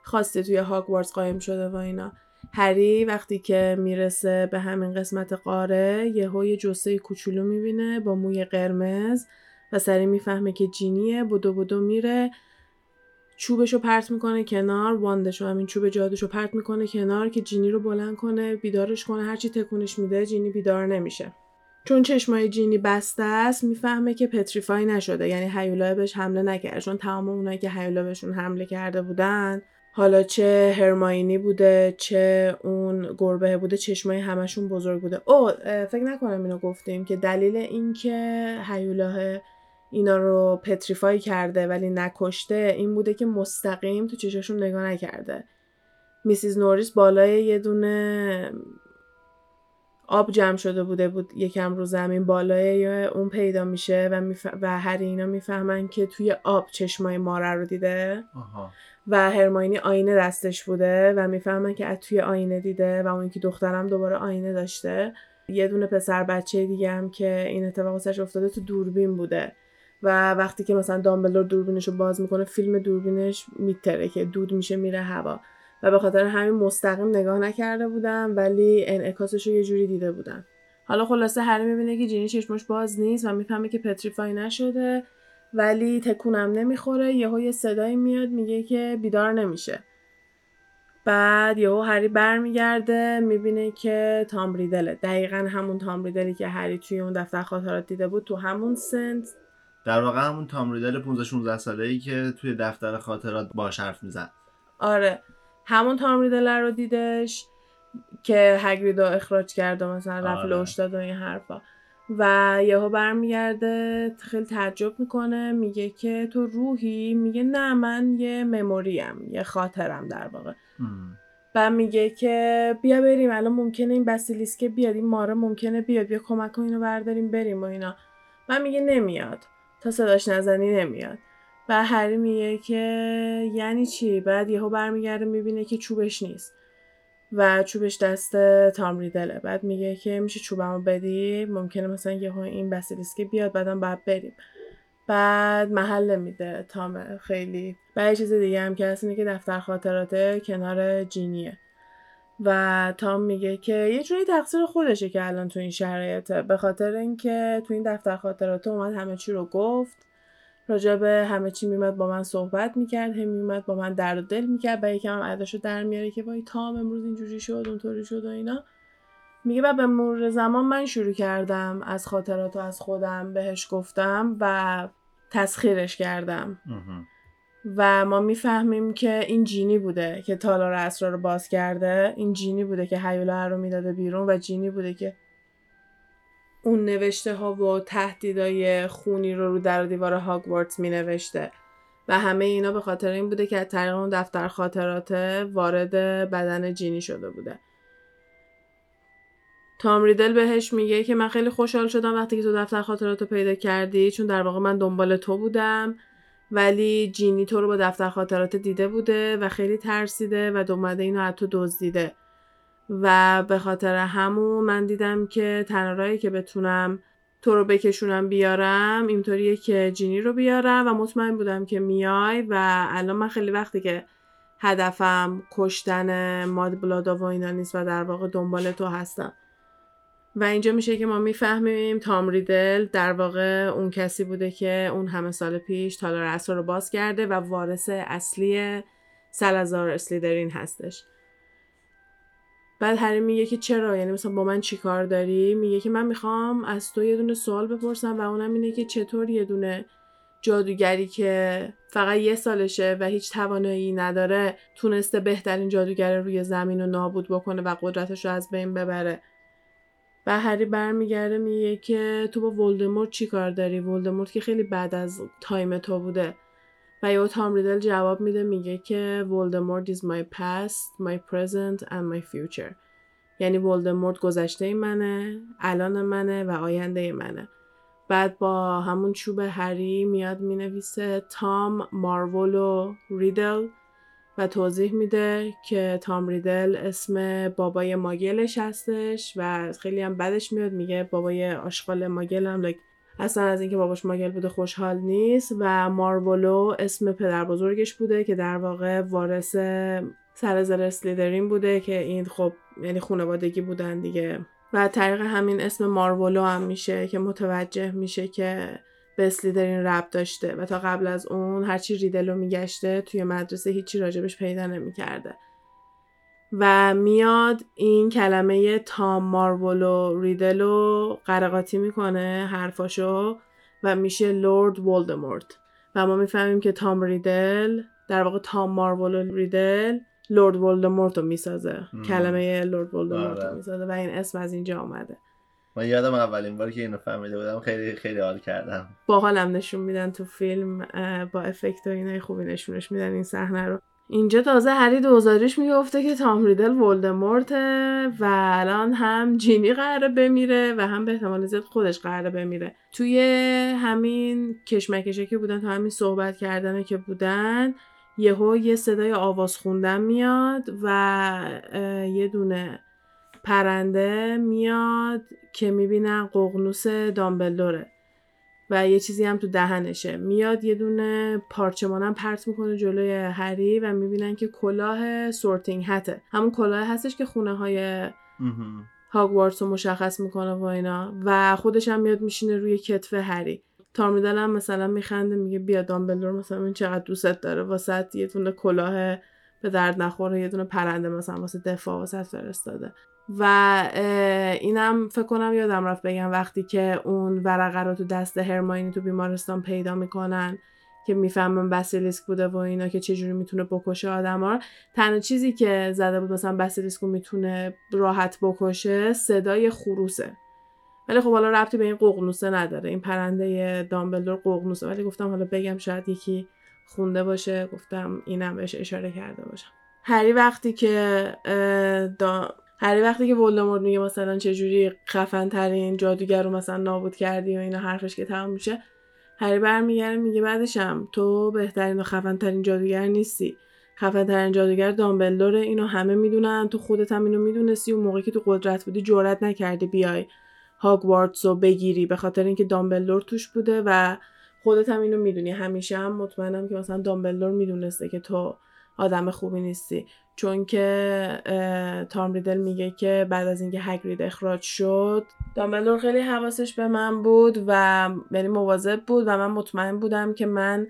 خاصی توی هاگوارتس قایم شده و اینا. هری وقتی که می‌رسه به همین قسمت قاره یه جسه کوچولو می‌بینه با موی قرمز و سری می‌فهمه که جینیه. بدو بدو میره چوبشو پرت می‌کنه کنار واندشو همین چوب جادوشو پرت می‌کنه کنار که جینی رو بلند کنه بیدارش کنه. هرچی تکونش میده جینی بیدار نمیشه. چون چشمای جینی بسته است می‌فهمه که پتریفای نشده. یعنی هیولا بهش حمله نکرده. چون تمام اونایی که هیولا بهشون حمله کرده بودن حالا چه هرماینی بوده چه اون گربه بوده چشمای همشون بزرگ بوده. او فکر نکنم اینو گفتیم که دلیل اینکه هیولا اینا رو پتریفای کرده ولی نکشته این بوده که مستقیم تو چشاشون نگاه نکرده. میسیز نوریس بالای یه دونه آب جمع شده بوده بود یکم رو زمین بالای اون پیدا میشه و, میف... و هر اینا می‌فهمن که توی آب چشمای ماره رو دیده. آها. و هرماینی آینه دستش بوده و می‌فهمن که از توی آینه دیده و اون که دخترم دوباره آینه داشته. یه دونه پسر بچه دیگه هم که این اتفاق سرش افتاده تو دوربین بوده. و وقتی که مثلا دامبلور دوربینش رو باز می‌کنه فیلم دوربینش میتره که دود میشه میره هوا. و به خاطر همین مستقیم نگاه نکرده بودم ولی انعکاسش رو یه جوری دیده بودم. حالا خلاصه هری می‌بینه که جینی چشمش باز نیست و می‌فهمه که پتریفای نشده. ولی تکونم نمی‌خوره یهو یه صدایی میاد میگه که بیدار نمیشه. بعد یهو هری برمیگرده می‌بینه که تام ریدله. دقیقا همون تام ریدلی که هری توی اون دفتر خاطرات دیده بود تو همون سنت. در واقع همون تام ریدل 15 16 ساله ای که توی دفتر خاطرات باش حرف می‌زد. آره. همون تام ریدل رو دیدش که هگریدو اخراج کرد و مثلا رفت آره. لوش داد و این حرفا. و یهو برمیگرده خیلی تعجب می‌کنه میگه که تو روحی؟ میگه نه من یه مموریم یه خاطرم در واقع. و میگه که بیا بریم الان ممکنه این بسیلیسکه بیاد این ماره ممکنه بیاد بیا کمک کن اینو برداریم بریم و اینا. من میگه نمیاد تا صداش نزنی نمیاد. و هری میگه که یعنی چی؟ بعد یهو برمیگرده می‌بینه که چوبش نیست. و چوبش دست تام ریدله. بعد میگه که میشه چوبمو بدی؟ ممکنه مثلا یهو این بسیلیسکه بیاد بعدم باید بریم. بعد محل نمیده تام خیلی. و یه چیز دیگه هم که هست اینه که دفتر خاطراته کنار جینیه. و تام میگه که یه جوری تقصیر خودشه که الان تو این شرایطه. به خاطر اینکه تو این دفتر خاطرات اومد همه چی رو گفت. راجع به همه چی میمد با من صحبت می‌کرد هم میمد با من درد دل می‌کرد و یکم هم عداشو در میاره که وای تام امروز اینجوری شد اونطوری شد و اینا. میگه و به مرور زمان من شروع کردم از خاطرات و از خودم بهش گفتم و تسخیرش کردم. و ما می‌فهمیم که این جینی بوده که تالار اسرار رو باز کرده این جینی بوده که هیولا رو می‌داده بیرون و جینی بوده که اون نوشته ها و تهدیدای خونی رو رو در دیوار هاگوارتس می نوشته و همه اینا به خاطر این بوده که از طریق اون دفتر خاطرات وارد بدن جینی شده بوده. تام ریدل بهش میگه که من خیلی خوشحال شدم وقتی که تو دفتر خاطرات رو پیدا کردی چون در واقع من دنبال تو بودم ولی جینی تو رو با دفتر خاطرات دیده بوده و خیلی ترسیده و دومده اینو از تو دزدیده. و به خاطر همون من دیدم که تنها که بتونم تو رو بکشونم بیارم اینطوریه که جینی رو بیارم و مطمئن بودم که میای و الان من خیلی وقتی که هدفم کشتن ماد بلادا و اینا نیست و در واقع دنبال تو هستم. و اینجا میشه که ما می‌فهمیم تام ریدل در واقع اون کسی بوده که اون همه سال پیش تالار اصر رو باز کرده و وارث اصلی سلازار اسلیدرین هستش. بعد هری میگه که چرا؟ یعنی مثلا با من چیکار داری؟ میگه که من می‌خوام از تو یه دونه سوال بپرسم و اونم اینه که چطور یه دونه جادوگری که فقط یه سالشه و هیچ توانایی نداره تونسته بهترین جادوگر روی زمین رو نابود بکنه و قدرتش رو از بین ببره. و هری برمیگرده میگه که تو با ولدمورت چی کار داری؟ ولدمورت که خیلی بعد از تایم تو بوده. و تام ریدل جواب میده میگه که ولدمورت is my past, my present and my future. یعنی ولدمورت گذشته منه الان منه و آینده منه. بعد با همون چوب هری میاد می‌نویسه تام مارولو ریدل و توضیح میده که تام ریدل اسم بابای ماگلش هستش و خیلی هم بدش میاد میگه بابای آشغال ماگل هم اصلا از اینکه باباش ماگل بوده خوشحال نیست و مارولو اسم پدر بزرگش بوده که در واقع وارث سرزر اسلیدرین بوده که این خب یعنی خانوادگی بودن دیگه. و طریق همین اسم مارولو هم میشه که متوجه میشه که به اسلیدرین رب داشته. و تا قبل از اون هرچی ریدلو میگشته توی مدرسه هیچی راجبش پیدا نمی‌کرده. و میاد این کلمه تام مارولو ریدلو قرقاتی می‌کنه حرفاشو و میشه لورد ولدمورت و ما می‌فهمیم که تام ریدل در واقع تام مارولو ریدل لورد ولدمورت رو می‌سازه. کلمه لورد ولدمورت رو آره. می‌سازه و این اسم از اینجا آمده من یادم اولین بار که اینو فهمیده بودم خیلی خیلی حال کردم. باحالم نشون میدن تو فیلم با افکت و اینای خوبی نشونش میدن این صحنه رو. اینجا تازه هری دوزاریش می‌گفته که تام ریدل ولدمورته و الان هم جینی قراره بمیره و هم به احتمال زیاد خودش قراره بمیره. توی همین کشمکشه که بودن تا همین صحبت کردنه که بودن یهو یه صدای آواز خوندن میاد و یه دونه پرنده میاد که می‌بینن ققنوس دامبلدوره. و یه چیزی هم تو دهنشه. میاد یه دونه پارچمانم پرت می‌کنه جلوی هری و می‌بینن که کلاه سورتینگ هته. همون کلاه هستش که خونه های. هاگوارتس رو مشخص می‌کنه و اینا. و خودش هم میاد میشینه روی کتف هری. تارمیدل هم مثلا میخنده میگه بیا دامبلدور مثلا این چقدر دوستت داره واسه یه دونه کلاه به درد نخوره یه دونه پرنده مثلا واسه دفاع واسه فرستاده. و اینم فکر کنم یادم رفت بگم وقتی که اون ورقه رو تو دست هرماینی تو بیمارستان پیدا می‌کنن که می‌فهمن بسیلیسک بوده و اینا که چجوری می‌تونه بکشه آدم ها تنها چیزی که زده بود مثلا بسیلیسکو می‌تونه راحت بکشه صدای خروسه ولی خب حالا ربطی به این ققنوسه نداره این پرنده دامبلدور ققنوسه ولی گفتم حالا بگم شاید یکی خونده باشه گفتم اینم بهش اشاره کرده باشم هری وقتی که. هری وقتی که ولدمورت میگه مثلا چجوری خفن ترین جادوگر رو مثلا نابود کردی و اینا حرفش که تمام میشه هری برمیگره میگه بعدشم تو بهترین و خفن ترین جادوگر نیستی. خفن ترین جادوگر دامبلدوره اینو همه می‌دونن تو خودت هم اینو می‌دونستی اون موقعی که تو قدرت بودی جرئت نکردی بیای هاگوارتس رو بگیری به خاطر اینکه دامبلدور توش بوده و خودت هم اینو می‌دونی. همیشه هم مطمئنم که مثلا دامبلدور می‌دونسته که تو آدم خوبی نیستی. چون که تام ریدل میگه که بعد از اینکه هگرید اخراج شد دامبلدور خیلی حواسش به من بود و یعنی مواظب بود و من مطمئن بودم که من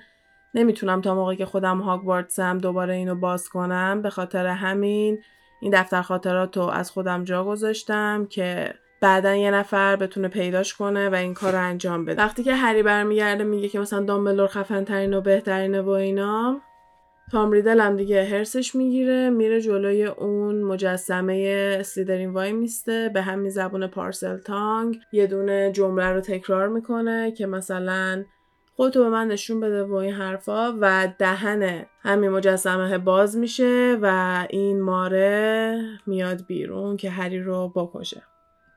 نمی‌تونم تا موقعی که خودم هاگوارتسم دوباره اینو باز کنم. به خاطر همین این دفتر خاطرات رو از خودم جا گذاشتم که بعدا یه نفر بتونه پیداش کنه و این کار رو انجام بده. وقتی که هری برمیگرده میگه که مثلا دامبلور خفن ترین و بهترینه و اینا تام ریدل هم دیگه هرسش می‌گیره میره جلوی اون مجسمه اسلیدرین وای میسته به همین زبون پارسل تانگ. یه دونه جمله رو تکرار می‌کنه که مثلا خودتو به من نشون بده و این حرفا و دهن همین مجسمه باز میشه و این ماره میاد بیرون که هری رو بکشه.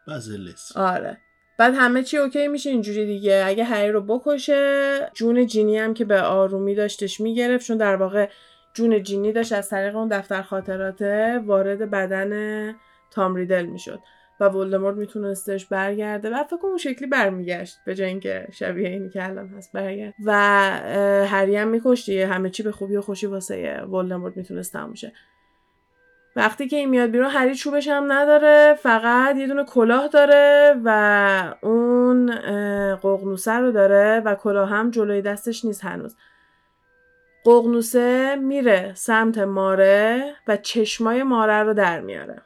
بازیلیسک آره. بعد همه چی اوکی میشه اینجوری دیگه. اگه هری رو بکشه جون جینی هم که به آرومی داشتش می‌گرفت چون در واقع جون جینی داشت از طریق اون دفتر خاطراته وارد بدن تام ریدل می‌شد و ولدمورت میتونستش برگرده. و فکر اون شکلی برمیگشت به جای اینکه شبیه اینی که الان هست برگرد. و هری هم میکشت همه چی به خوبی و خوشی واسه ولدمورت می‌تونست تموم وقتی که این میاد بیرون هری چوبش هم نداره فقط یه دونه کلاه داره و اون ققنوسه رو داره و کلاه هم جلوی دستش نیست هنوز. ققنوسه میره سمت ماره و چشمای ماره رو در میاره.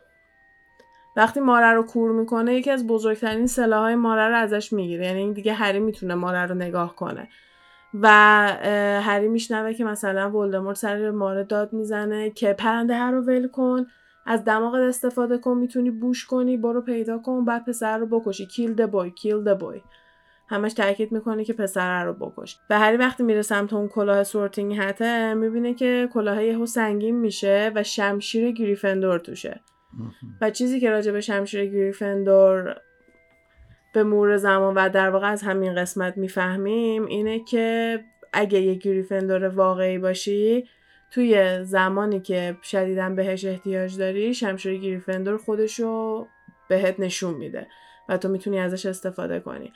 وقتی ماره رو کور می‌کنه یکی از بزرگترین سلاحهای ماره رو ازش می‌گیره. یعنی دیگه هری می‌تونه ماره رو نگاه کنه. و هری میشنوه که مثلا ولدمورت سر ماره داد می‌زنه که پرنده هه رو ول کن از دماغت استفاده کن می‌تونی بوش کنی برو پیدا کن بعد پسر رو بکشی. kill the boy kill the boy همش تاکید می‌کنه که پسر رو بکش. و هری وقتی میره سمت اون کلاه Sorting Hat ه می‌بینه که کلاه یهو سنگین میشه و شمشیر گریفندور توشه. و چیزی که راجع به شمشیر گریفندور به مرور زمان و در واقع از همین قسمت می‌فهمیم اینه که اگه یه گریفندور واقعی باشی توی زمانی که شدیدا بهش احتیاج داری شمشیر گریفندور خودشو بهت نشون میده و تو می‌تونی ازش استفاده کنی.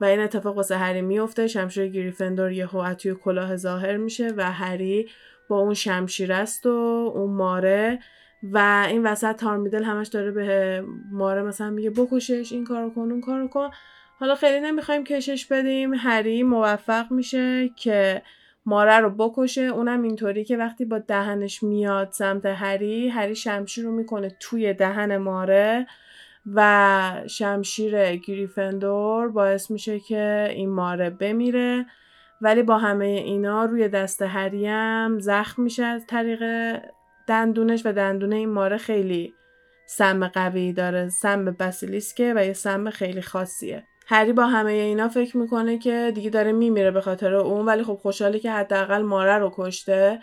و این اتفاق واسه هری میفته شمشیر گریفندور از توی کلاه ظاهر میشه و هری با اون شمشیر است و اون ماره و این وسط تارمیدل همش داره به ماره مثلا میگه بکشش این کارو کن اون کارو کن. حالا خیلی نمی‌خوایم کشش بدیم. هری موفق میشه که ماره رو بکشه. اونم اینطوری که وقتی با دهنش میاد سمت هری هری شمشیر رو می‌کنه توی دهن ماره و شمشیر گریفندور باعث میشه که این ماره بمیره. ولی با همه اینا روی دست هری هم زخم میشه از طریق دندونش و دندونه این ماره خیلی سم قوی داره سم بسیلیسکه و یه سم خیلی خاصیه. هری با همه اینا فکر می‌کنه که دیگه داره میمیره به خاطر اون ولی خب خوشحاله که حداقل ماره رو کشته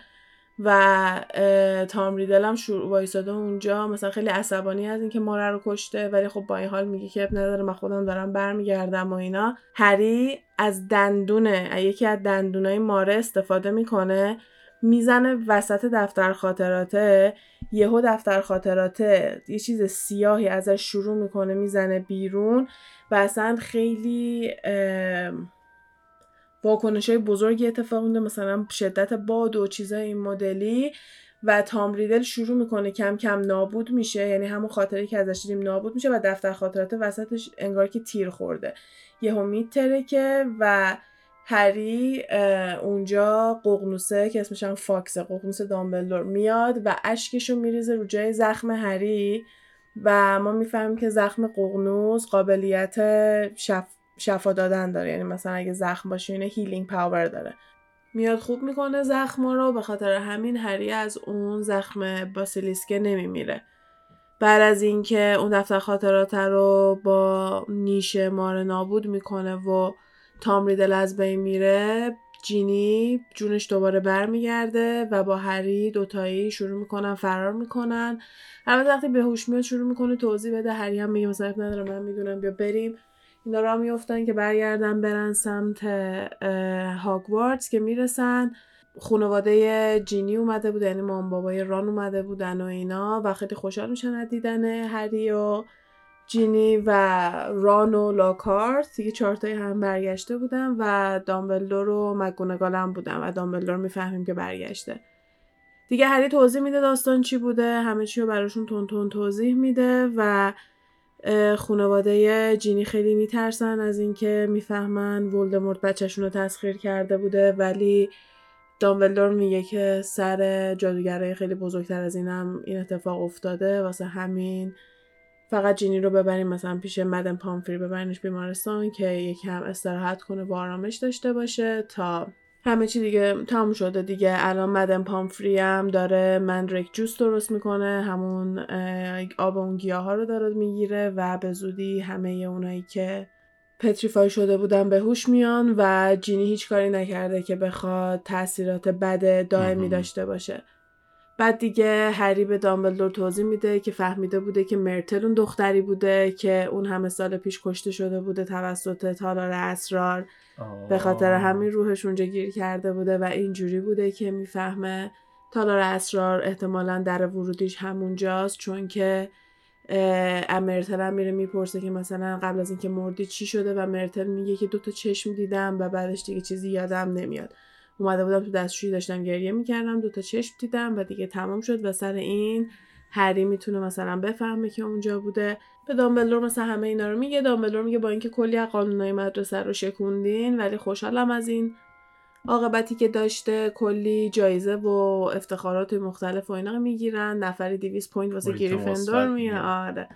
و تام ریدل هم شروع وایساده اونجا. مثلا خیلی عصبانی از اینکه ماره رو کشته ولی خب با این حال میگه که اب نداره من خودم دارم برمیگردم و اینا. هری از دندونه یکی از دندونای ماره استفاده می‌کنه می‌زنه وسط دفتر خاطراته یهو دفتر خاطراته یه چیز سیاهی ازش شروع می‌کنه می‌زنه بیرون و اصلا خیلی واکنش های بزرگی اتفاق میده مثلا شدت باد و چیزای این مدلی و تام ریدل شروع می‌کنه کم کم نابود میشه یعنی همون خاطره که ازش دیدیم نابود میشه و دفتر خاطرات وسطش انگار که تیر خورده. یهو میترکه و هری اونجا ققنوسه که اسمش هم فاکسه ققنوس دامبلدور میاد و اشکشو میریزه رو جای زخم هری و ما می‌فهمیم که زخم ققنوس قابلیت شف... شفا دادن داره. یعنی مثلا اگه زخم باشه اینه healing power داره. میاد خوب می‌کنه زخم رو به خاطر همین هری از اون زخم باسیلیسکه نمیمیره. بعد از اینکه اون دفتر خاطرات رو با نیش مار نابود می‌کنه و تام ریدل از بین میره جینی جونش دوباره برمیگرده و با هری دوتایی شروع می‌کنن فرار می‌کنن. البته وقتی به هوش میاد شروع می‌کنه توضیح بده. هری هم میگه مثلا نداره من می‌دونم بیا بریم. اینا را میفتن که برگردن برن سمت هاگوارتس که می‌رسن. خانواده جینی اومده بود یعنی مام بابای ران اومده بودن و اینا و خیلی خوشحال میشن از دیدن هری و جینی و ران و لاکارت دیگه چهارتایی هم برگشته بودن و دامبلدور و مگونگال هم بودن و دامبلدور می‌فهمیم که برگشته. دیگه هری توضیح میده داستان چی بوده همه چی رو براشون تون تون توضیح میده و خانواده جینی خیلی میترسن از اینکه می‌فهمن ولدمورت بچهشون رو تسخیر کرده بوده ولی دامبلدور میگه که سر جادوگرای خیلی بزرگتر از اینم این اتفاق افتاده واسه همین فقط جینی رو ببریم مثلا پیش مدن پامفری ببرینش بیمارستان که یکم استراحت کنه و آرامش داشته باشه تا همه چی دیگه تموم شده دیگه الان مدن پامفری هم داره مندریک جوس درست می‌کنه همون آب اون گیاه ها رو داره می‌گیره و به زودی همه اونایی که پتریفای شده بودن به هوش میان و جینی هیچ کاری نکرده که بخواد تاثیرات بد دائمی. داشته باشه بعد دیگه هری به دامبلدور توضیح میده که فهمیده بوده که مرتل اون دختری بوده که اون همه سال پیش کشته شده بوده توسط تالار اسرار. به خاطر همین روحش اونجا گیر کرده بوده و اینجوری بوده که می‌فهمه تالار اسرار احتمالا در ورودیش همونجاست چون که مرتل هم میره می‌پرسه که مثلا قبل از اینکه مردی چی شده و مرتل میگه که دوتا چشم دیدم و بعدش دیگه چیزی یادم نمیاد. اومده بودم تو دستشویی داشتم گریه می‌کردم دوتا چشم دیدم و دیگه تمام شد و سر این هری می‌تونه مثلا بفهمه که اونجا بوده. به دامبلدور مثلا همه اینا رو میگه دامبلدور میگه با اینکه کلی از قانونای مدرسه رو شکوندین ولی خوشحالم از این عاقبتی که داشته. کلی جایزه و افتخارات مختلف و اینا می‌گیرن. نفری 200 point واسه گریفندور می‌گیرن. آره.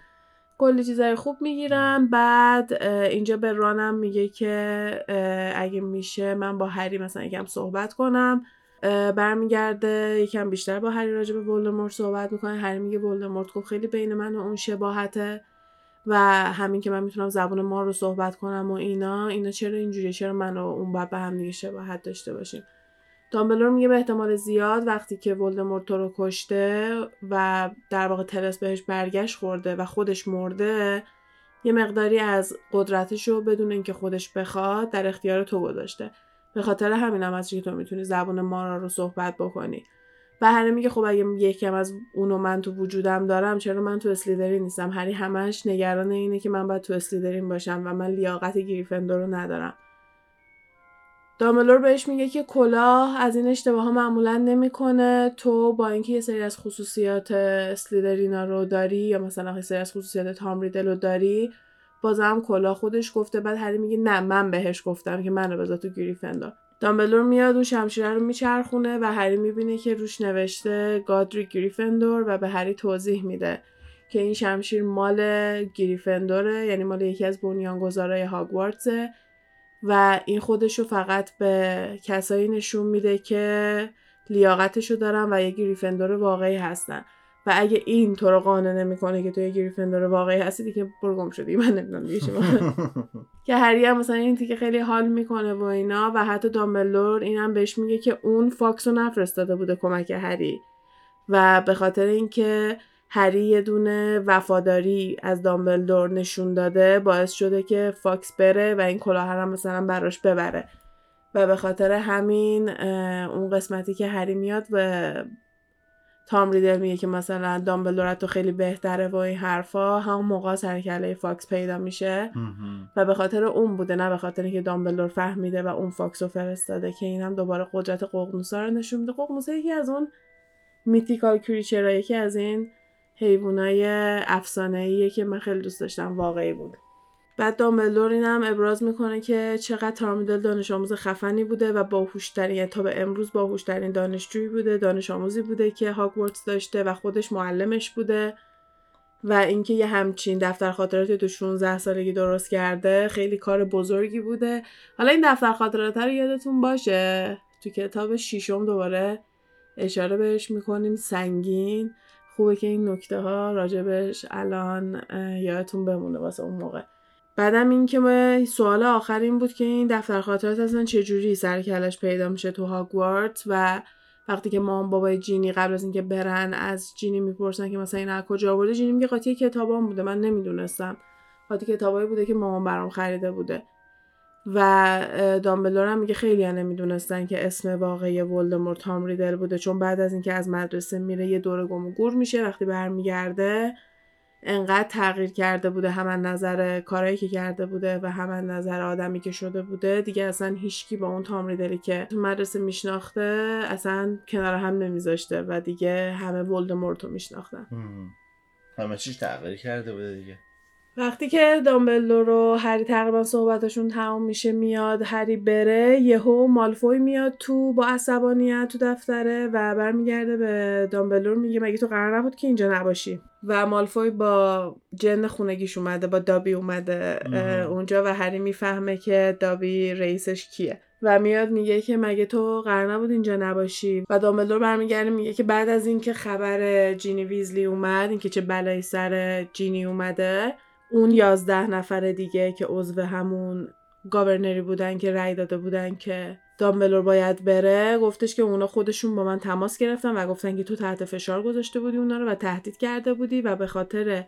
کلی چیزای خوب می‌گیرن بعد اینجا به رانم میگه که اگه میشه من با هری مثلا یکم صحبت کنم. برمیگرده یکم بیشتر با هری راجع به ولدمورت صحبت می‌کنه. هری میگه ولدمورت گفت خیلی بین من و اون شباهته و همین که من می‌تونم زبان ما رو صحبت کنم و اینا. اینا چرا اینجوریه؟ چرا من و اون باید به هم دیگه شباهت داشته باشیم؟ دامبلور میگه به احتمال زیاد وقتی که ولدمورت رو کشته و در واقع ترس بهش برگشت خورده و خودش مرده یه مقداری از قدرتش رو بدون اینکه خودش بخواد در اختیار تو گذاشته. به خاطر همین هم که تو می‌تونی زبان مارا رو صحبت بکنی. و هری میگه خب اگه یکم از اونو من تو وجودم دارم چرا من تو اسلیدرین نیستم؟ هری همش نگران اینه که من باید تو اسلیدرین باشم و من لیاقت گریفندور رو ندارم. دامبلور بهش میگه که کلاه از این اشتباه معمولا نمی‌کنه. تو با اینکه یه سری از خصوصیات اسلیدرینا رو داری یا مثلا یه سری از خصوصیات تام ریدل رو داری بازم کلاه خودش گفته. بعد هری میگه نه من بهش گفتم که منو بذار تو گریفندور دامبلور میاد اون شمشیره رو میچرخونه و هری می‌بینه که روش نوشته گادری گریفندور و به هری توضیح میده که این شمشیر مال گریفندوره یعنی مال یکی از بنیانگذارای هاگوارتسه و این خودش رو فقط به کسایی نشون میده که لیاقتشو دارن و یه گریفندور واقعی هستن. و اگه این تو رو قانع نمی‌کنه که تو یه گریفندور واقعی هستی دیگه برو گمشو دیگه. من نمی‌دونم دیگه باید. که هری هم مثلا این تیکه خیلی حال می‌کنه و اینا و حتی دامبلدور اینم بهش میگه که اون فاکس رو نفرستاده بوده کمک هری. و به خاطر اینکه هری یه دونه وفاداری از دامبلدور نشون داده باعث شده که فاکس بره و این کلاه هم مثلا براش ببره. و به خاطر همین اون قسمتی که هری میاد و تام ریدل میگه که مثلا دامبلدور تو خیلی بهتره و این حرفا همون موقع سر کله فاکس پیدا میشه. و به خاطر اون بوده نه به خاطر اینکه دامبلدور فهمیده و اون فاکس رو فرستاده که این هم دوباره قدرت ققنوسا رو نشون میده. ققنوسا یکی از اون mythical creature ها یکی از این حیوانای افسانه‌ایه که من خیلی دوست داشتم واقعی بود. بعد دامبلدور این هم ابراز می‌کنه که چقدر تام ریدل دانش آموز خفنی بوده و باهوشترین یعنی تا به امروز باهوشترین دانشجویی بوده دانش آموزی بوده که هاگوارتس داشته و خودش معلمش بوده و اینکه یه همچین دفتر خاطراتی تو 16 سالگی درست کرده خیلی کار بزرگی بوده. حالا این دفتر خاطرات رو یادتون باشه؟ تو کتاب ششم دوباره اشاره بهش می‌کنیم سنگین. خوبه که این نکته ها راجبش الان یادتون بمونه واسه اون موقع. بعدم این که سوال آخر این بود که این دفتر خاطرات اصلا چجوری سر کلش پیدا میشه تو هاگوارت و وقتی که مام بابای جینی قبل از اینکه برن از جینی می‌پرسن که مثلا این از کجا آورده جینی میگه قاطی کتابام بوده من نمی‌دونستم. قاطی کتابایی بوده که مامان برام خریده بوده. و دامبلدور هم میگه خیلی نمی‌دونستن که اسم واقعی ولدمورت تام ریدل بوده چون بعد از اینکه از مدرسه میره یه دوره گم و گور میشه وقتی برمیگرده انقدر تغییر کرده بوده هم از نظر کارایی که کرده بوده و هم از نظر آدمی که شده بوده. دیگه اصلا هیچکی با اون تام ریدلی که تو مدرسه میشناخته اصلا کنار هم نمیذاشته و دیگه همه ولدمورت رو میشناختن. همه چیش تغییر کرده بوده دیگه. وقتی که دامبلدور و هری تقریبا صحبتشون تمام میشه میاد هری بره یهو مالفوی میاد تو با عصبانیت تو دفتره و برمیگرده به دامبلدور میگه مگه تو قرار نبود که اینجا نباشی؟ و مالفوی با جن خونگیش اومده با دابی اومده. اونجا و هری می‌فهمه که دابی رئیسش کیه. و میاد میگه که مگه تو قرار نبود اینجا نباشی؟ و دامبلدور برمیگرده میگه که بعد از اینکه خبر جینی ویزلی اومد اینکه چه بلایی سر جینی اومده اون یازده نفر دیگه که عضو همون گاورنری بودن که رأی داده بودن که دامبلور باید بره گفتش که اونا خودشون با من تماس گرفتن و گفتن که تو تحت فشار گذاشته بودی اونا رو و تهدید کرده بودی و به خاطر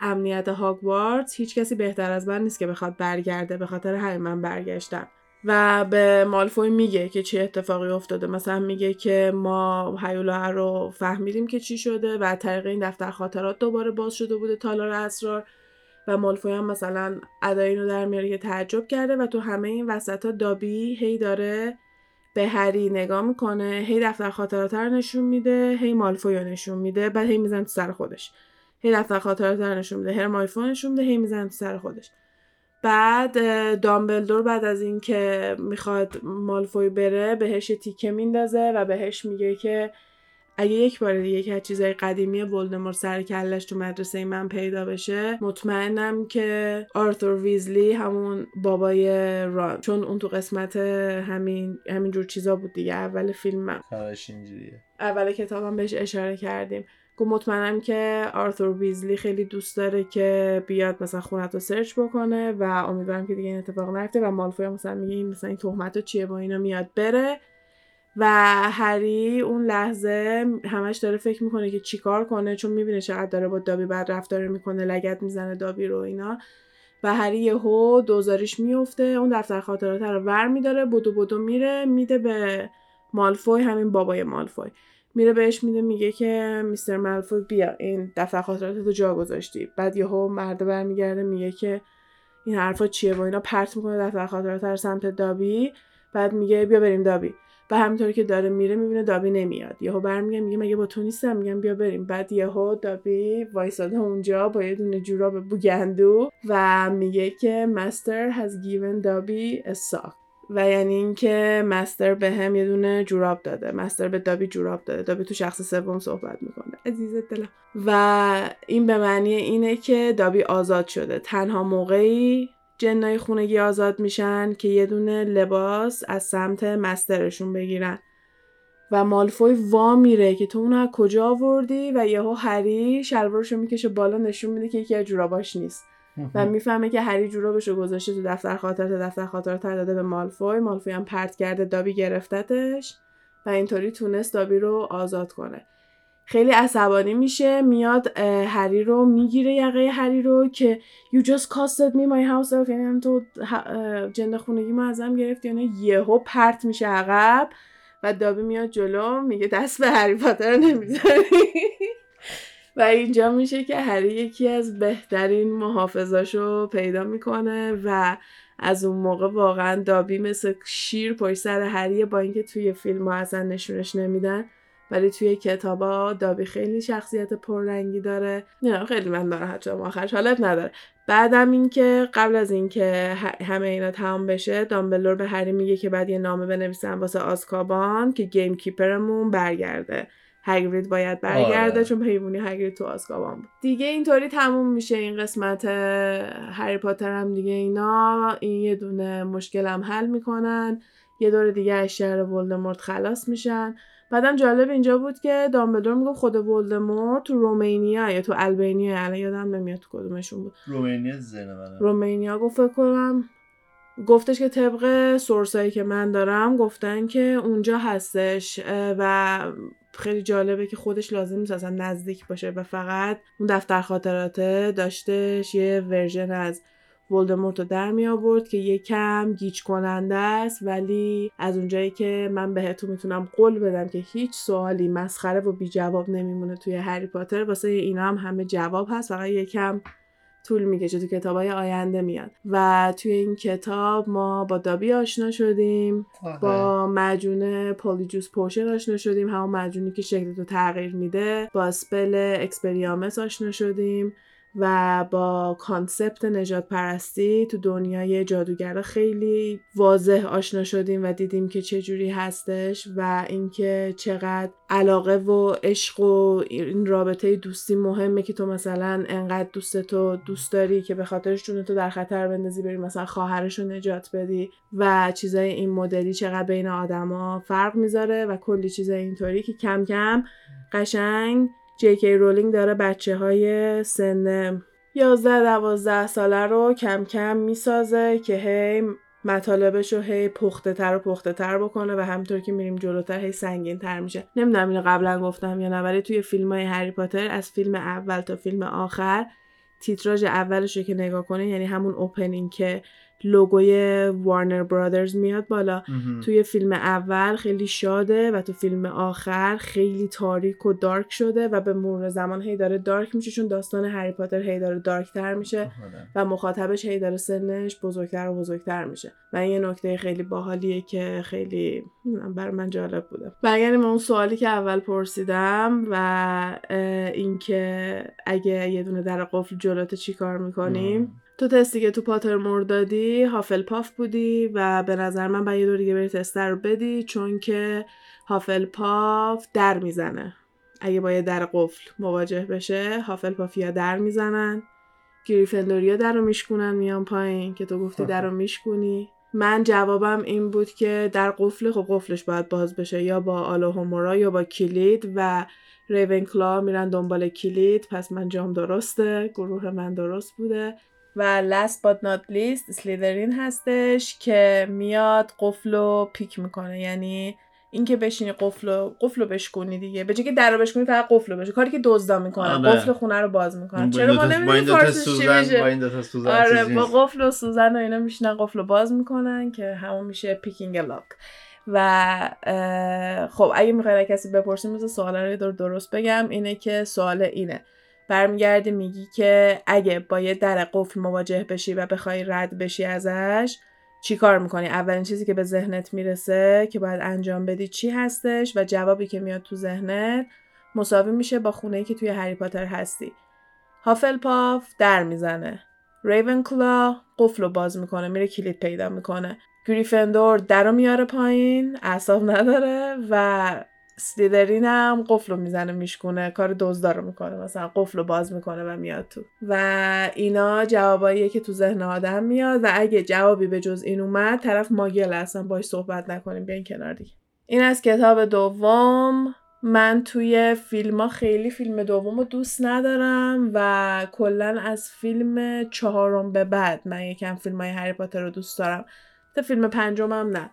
امنیت هاگوارتس هیچ کسی بهتر از من نیست که بخواد برگرده به خاطر همین من برگشتم. و به مالفوی میگه که چه اتفاقی افتاده. مثلا میگه که ما هیولا رو فهمیدیم که چی شده و طریق این دفتر خاطرات دوباره باز شده بوده تالار اسرار. و مالفوی هم مثلا ادای رو در میاره که تعجب کرده و تو همه این وسط ها دابی هی داره به هری نگاه می‌کنه هی دفتر خاطرات رو نشون میده هی مالفوی رو نشون میده بعد هی میزن تو سر خودش. هی دفتر خاطرات رو نشون میده هی مالفوی نشون میده هی میزن تو سر خودش. بعد دامبلدور بعد از اینکه می‌خواد مالفوی بره بهش تیکه میندازه و بهش میگه که اگه یک بار دیگه که چیزای قدیمی ولدمور سر کلش تو مدرسه من پیدا بشه مطمئنم که آرثور ویزلی همون بابای ران چون اون تو قسمت همین همین جور چیزا بود دیگه اول فیلمم اینجوریه. اول کتابم بهش اشاره کردیم. گفت مطمئنم که آرثور ویزلی خیلی دوست داره که بیاد مثلا خونت رو سرچ بکنه و امیدوارم که دیگه این اتفاق نیفته و مالفوی مثلا میگه این مثلا این تهمت چیه با اینا میاد بره. و هری اون لحظه همش داره فکر می‌کنه که چیکار کنه چون می‌بینه چقدر داره با دابی بعد رفتار می‌کنه لگت می‌زنه دابی رو اینا. و هری یهو دوزاریش میفته اون دفتر خاطرات رو ور میداره بدو بدو میره میده به مالفوی همین بابای مالفوی. میره بهش میده میگه که میستر مالفوی بیا این دفتر خاطرات رو جا گذاشتی. بعد یهو مرد برمیگرده میگه که این حرفا چیه؟ و اینا پرت می‌کنه دفتر خاطرات رو سمت دابی. بعد میگه بیا بریم دابی. و همینطوری که داره میره می‌بینه دابی نمیاد. یهو برمیگه میگه مگه با تو نیستم میگم بیا بریم. بعد یهو دابی وایساده اونجا با یه دونه جوراب بوگندو و میگه که مستر has given دابی a sock. و یعنی اینکه مستر به هم یه دونه جوراب داده. مستر به دابی جوراب داده. دابی تو شخص سوم صحبت می‌کنه. عزیز دلم. و این به معنی اینه که دابی آزاد شده. تنها موقعی جنای خونگی آزاد میشن که یه دونه لباس از سمت مسترشون بگیرن. و مالفوی وا میره که تو اونو از کجا آوردی و یهو هری شلوارشو می‌کشه بالا نشون میده که یکی از جوراباش نیست. و می‌فهمه که هری جورابشو گذاشته تو دفتر خاطرات دفتر خاطرات داده به مالفوی. مالفوی هم پرت کرده دابی گرفتتش و اینطوری تونست دابی رو آزاد کنه. خیلی عصبانی میشه میاد هری رو می‌گیره یقه هری رو که you just costed me my house elf یعنی تو جند خونگی ما ازم گرفتی یعنی یهو پرت میشه عقب و دابی میاد جلو میگه دست به هری پاتر نمی‌ذاری. و اینجا میشه که هری یکی از بهترین محافظاشو پیدا می‌کنه و از اون موقع واقعا دابی مثل شیر پشت سر هریه با اینکه توی فیلم ها اصلا نشونش نمیدن. ولی توی کتابا دابی خیلی شخصیت پررنگی داره. نه خیلی من ناراحت شدم آخرش حالت نداره. بعدم اینکه قبل از اینکه همه اینا تمام بشه دامبلور به هری میگه که بعد یه نامه بنویسن واسه آزکابان که گیم کیپرمون برگرده. هگرید باید برگرده آره. چون حیوانی هگرید تو آزکابان بود. دیگه اینطوری تموم میشه این قسمت هری پاتر هم دیگه اینا. این یه دونه مشکلم حل می‌کنن. یه دور دیگه از شهر ولدمورت خلاص میشن. بعدم جالب اینجا بود که دامبلدور می‌گفت خود ولدمورت تو رومینیا یا تو البانیا الان یادم نمیاد تو کدومشون بود. رومینیا زنه رومینیا گفت فکر کنم گفتش که طبق سورسایی که من دارم گفتن که اونجا هستش و خیلی جالبه که خودش لازم نیست اصلا نزدیک باشه و فقط اون دفتر خاطراته داشتش یه ورژن از ولدمورت رو در می آورد که یکم گیج کننده است ولی از اونجایی که من بهتون می‌تونم قول بدم که هیچ سوالی مسخره و بی جواب نمیمونه توی هری پاتر واسه اینا هم همه جواب هست. فقط یکم طول می‌کشه تو کتاب های آینده میاد. و توی این کتاب ما با دابی آشنا شدیم با معجون Polyjuice Potion آشنا شدیم همون معجونی که شکل تو تغییر میده با spell Expelliarmus آشنا شدیم. و با concept نژاد پرستی تو دنیای جادوگرا خیلی واضح آشنا شدیم و دیدیم که چه جوری هستش و اینکه چقدر علاقه و عشق و این رابطه دوستی مهمه که تو مثلا انقدر دوست تو دوست داری که به خاطرش جون تو در خطر بندازی بری مثلا خواهرش رو نجات بدی و چیزای این مدلی چقدر بین آدما فرق می‌ذاره و کلی چیزای اینطوری که کم کم قشنگ جی کی رولینگ داره بچه های سن 11 12 ساله رو کم کم می‌سازه که هی مطالبش رو هی پخته تر و پخته تر بکنه و همینطور که میریم جلوتر هی سنگین تر میشه. نمی‌دونم اینو قبلا گفتم یا نه ولی توی فیلم های هری پاتر از فیلم اول تا فیلم آخر تیتراژ اولش رو که نگاه کنه یعنی همون opening که لوگوی وارنر برادرز میاد بالا. توی فیلم اول خیلی شاده و تو فیلم آخر خیلی تاریک و دارک شده و به مرور زمان هی داره دارک میشه چون داستان هری پاتر هی داره دارک تر میشه آره. و مخاطبش هی داره سنش بزرگتر و بزرگتر میشه و این یه نکته خیلی باحالیه که خیلی برای من جالب بوده برگردیم اون سوالی که اول پرسیدم و اینکه اگه یه دونه در قفل جلوت چی کار می‌کنیم. تو تستی که تو پاتر مور دادی هافل پاف بودی و به نظر من باید یه دور دیگه بری تست رو بدی چون که هافل پاف در می‌زنه. اگه با یه در قفل مواجه بشه هافل پاف یا در می‌زنن گریفندوریا در رو میشکونن میان پایین که تو گفتی در رو میشکونی. من جوابم این بود که در قفل خب قفلش باید باز بشه یا با آلوهومورا یا با کلید و ریون میرن دنبال کلید پس من جام درسته گروه من درست بوده. و last but not least سلیدرین هستش که میاد قفل رو پیک می‌کنه. یعنی اینکه بشینی قفل رو قفل رو بشکنی دیگه. به جای که در رو بشکنی فقط قفل بشه کاری که دزدا می‌کنن آره. قفل خونه رو باز می‌کنن با چرا ما دوتا- با این نمی‌دونیم فارسیش چی سوزن میشه؟ با این دوتا سوزن آره با. قفل و سوزن و اینا میشینن قفل رو باز می‌کنن که همون میشه پیکینگ لاک و خب اگه می‌خوای کسی بپرسیم مثل سوال رو دور درست بگم. اینه که سوال اینه. برمیگردی میگی که اگه با یه در قفل مواجه بشی و بخوای رد بشی ازش چی کار می‌کنی؟ اولین چیزی که به ذهنت می‌رسه که باید انجام بدی چی هستش و جوابی که میاد تو ذهنت مساوی میشه با خونه ای که توی هری پاتر هستی. هافلپاف در می‌زنه. ریون قفل رو باز می‌کنه میره کلید پیدا می‌کنه. گریفندور در رو میاره پایین اعصاب نداره و سلیدرین هم قفل رو می‌زنه میشکونه کار دزدا رو می‌کنه مثلا قفل رو باز می‌کنه و میاد تو. و اینا جواباییه که تو ذهن آدم میاد و اگه جوابی به جز این اومد طرف ماگل اصلا باش صحبت نکنیم بیاین کنار دیگه. این از کتاب دوم. من توی فیلم ها خیلی فیلم دوم رو دوست ندارم و کلا از فیلم چهارم به بعد من یکم فیلم های هری پاتر رو دوست دارم. تا فیلم پنجمم نه.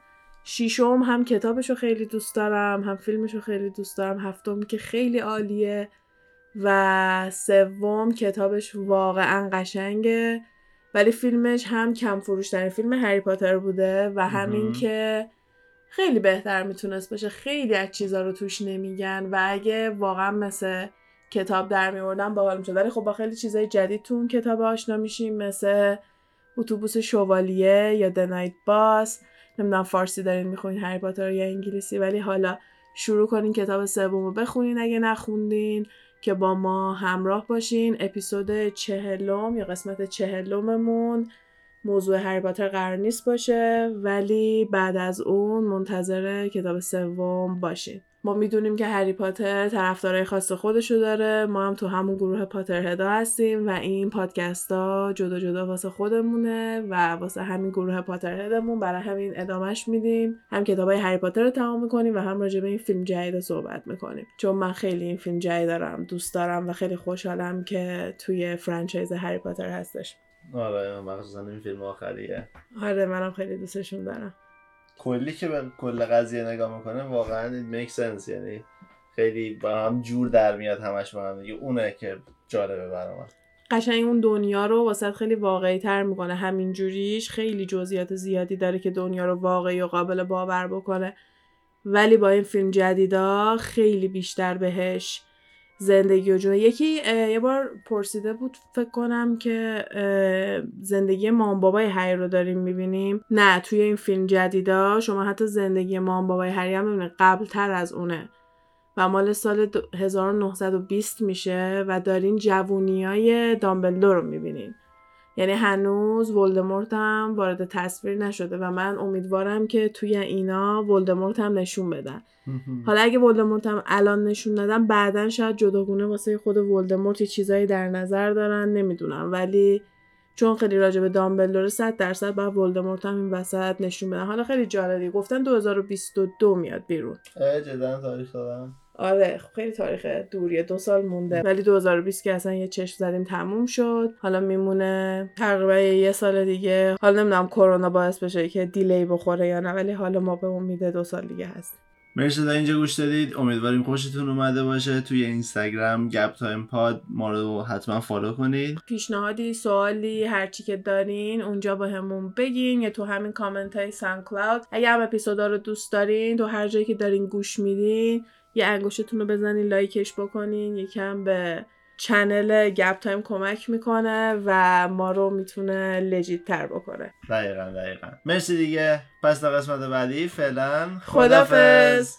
شیشم هم کتابش رو خیلی دوست دارم هم فیلمش رو خیلی دوست دارم. هفتم که خیلی عالیه. و سوم کتابش واقعا قشنگه. ولی فیلمش هم کم فروشترین فیلم هری پاتر بوده و همین. که خیلی بهتر می‌تونست باشه. خیلی از چیزا رو توش نمیگن و اگه واقعا مثل کتاب در میوردن باحال می‌شد. ولی خب با خیلی چیزای جدید تو اون کتاب آشنا میشیم. مثل اتوبوس شوالیه یا دنایت باس نمی‌دونم فارسی دارین می‌خونین هری پاتر یا انگلیسی ولی حالا شروع کنین کتاب سوم رو بخونین اگه نخوندین که با ما همراه باشین. اپیزود چهلم یا قسمت چهلممون موضوع هری پاتر قرار نیست باشه ولی بعد از اون منتظر کتاب سوم باشین. ما می‌دونیم که هری پاتر طرفدارای خاص خودشو داره. ما هم تو همون گروه پاتر هدا هستیم و این پادکست ها جدا جدا واسه خودمونه و واسه همین گروه پاتر هدمون برای همین ادامهش میدیم. هم کتابای هری پاتر رو تمام می‌کنیم و هم راجع به این فیلم جدید صحبت می‌کنیم. چون من خیلی این فیلم جدید دارم دوست دارم و خیلی خوشحالم که توی فرانچایز هری پاتر هستش. آره مخصوصا این فیلم آخریه. آره منم خیلی دوستشون دارم. کلی که به کل قضیه نگاه می‌کنه واقعا makes sense. یعنی خیلی با هم جور در میاد همش با هم. دیگه اونه که جالبه برام. قشنگ اون دنیا رو واسه خیلی واقعی تر می‌کنه. همین جوریش خیلی جزئیات زیادی داره که دنیا رو واقعی و قابل باور بکنه. ولی با این فیلم جدیدا خیلی بیشتر بهش زندگی و جون. یکی یه بار پرسیده بود فکر کنم که زندگی مام بابای هری رو داریم می‌بینیم؟ نه توی این فیلم جدیدا. شما حتی زندگی مام بابای هری هم می‌بینید. قبل تر از اونه. و مال سال دو- 1920 میشه و دارین جوونیای دامبلدور رو می‌بینین. یعنی هنوز ولدمورت هم وارد تصویر نشده و من امیدوارم که توی اینا ولدمورت هم نشون بدن. حالا اگه ولدمورت هم الان نشون دادن بعدا شاید جداگونه واسه خود ولدمورت یه چیزایی در نظر دارن نمی‌دونم. ولی چون خیلی راجع به دامبلدور 100 درصد بعد ولدمورت هم این وسط نشون بدن. حالا خیلی جالبی گفتن 2022 میاد بیرون. جدا تاریخ دادم آره خب خیلی تاریخ دوریه دو سال مونده. ولی 2020 که اصلا یه چشم زدیم تموم شد. حالا میمونه تقریبا یه سال دیگه. حالا نمی‌دونم کرونا باعث بشه که دیلی بخوره یا نه ولی حالا ما به امید دو سال دیگه هست مرسی تا اینجا گوش دادید. امیدواریم خوشتون اومده باشه توی اینستاگرام گپ تایم پاد. ما رو حتما فالو کنید. پیشنهادی سوالی هرچی که دارین اونجا بهمون بگین یا تو همین کامنت های SoundCloud اگه هم اپیزودا رو دوست دارین تو هر جایی که دارین گوش میدین یه انگشتتون رو بزنین لایکش بکنین یکم به channel گپ تایم کمک می‌کنه و ما رو می‌تونه legit تر بکنه. دقیقا دقیقا. مرسی دیگه. پس تا قسمت بعدی فعلا خدافظ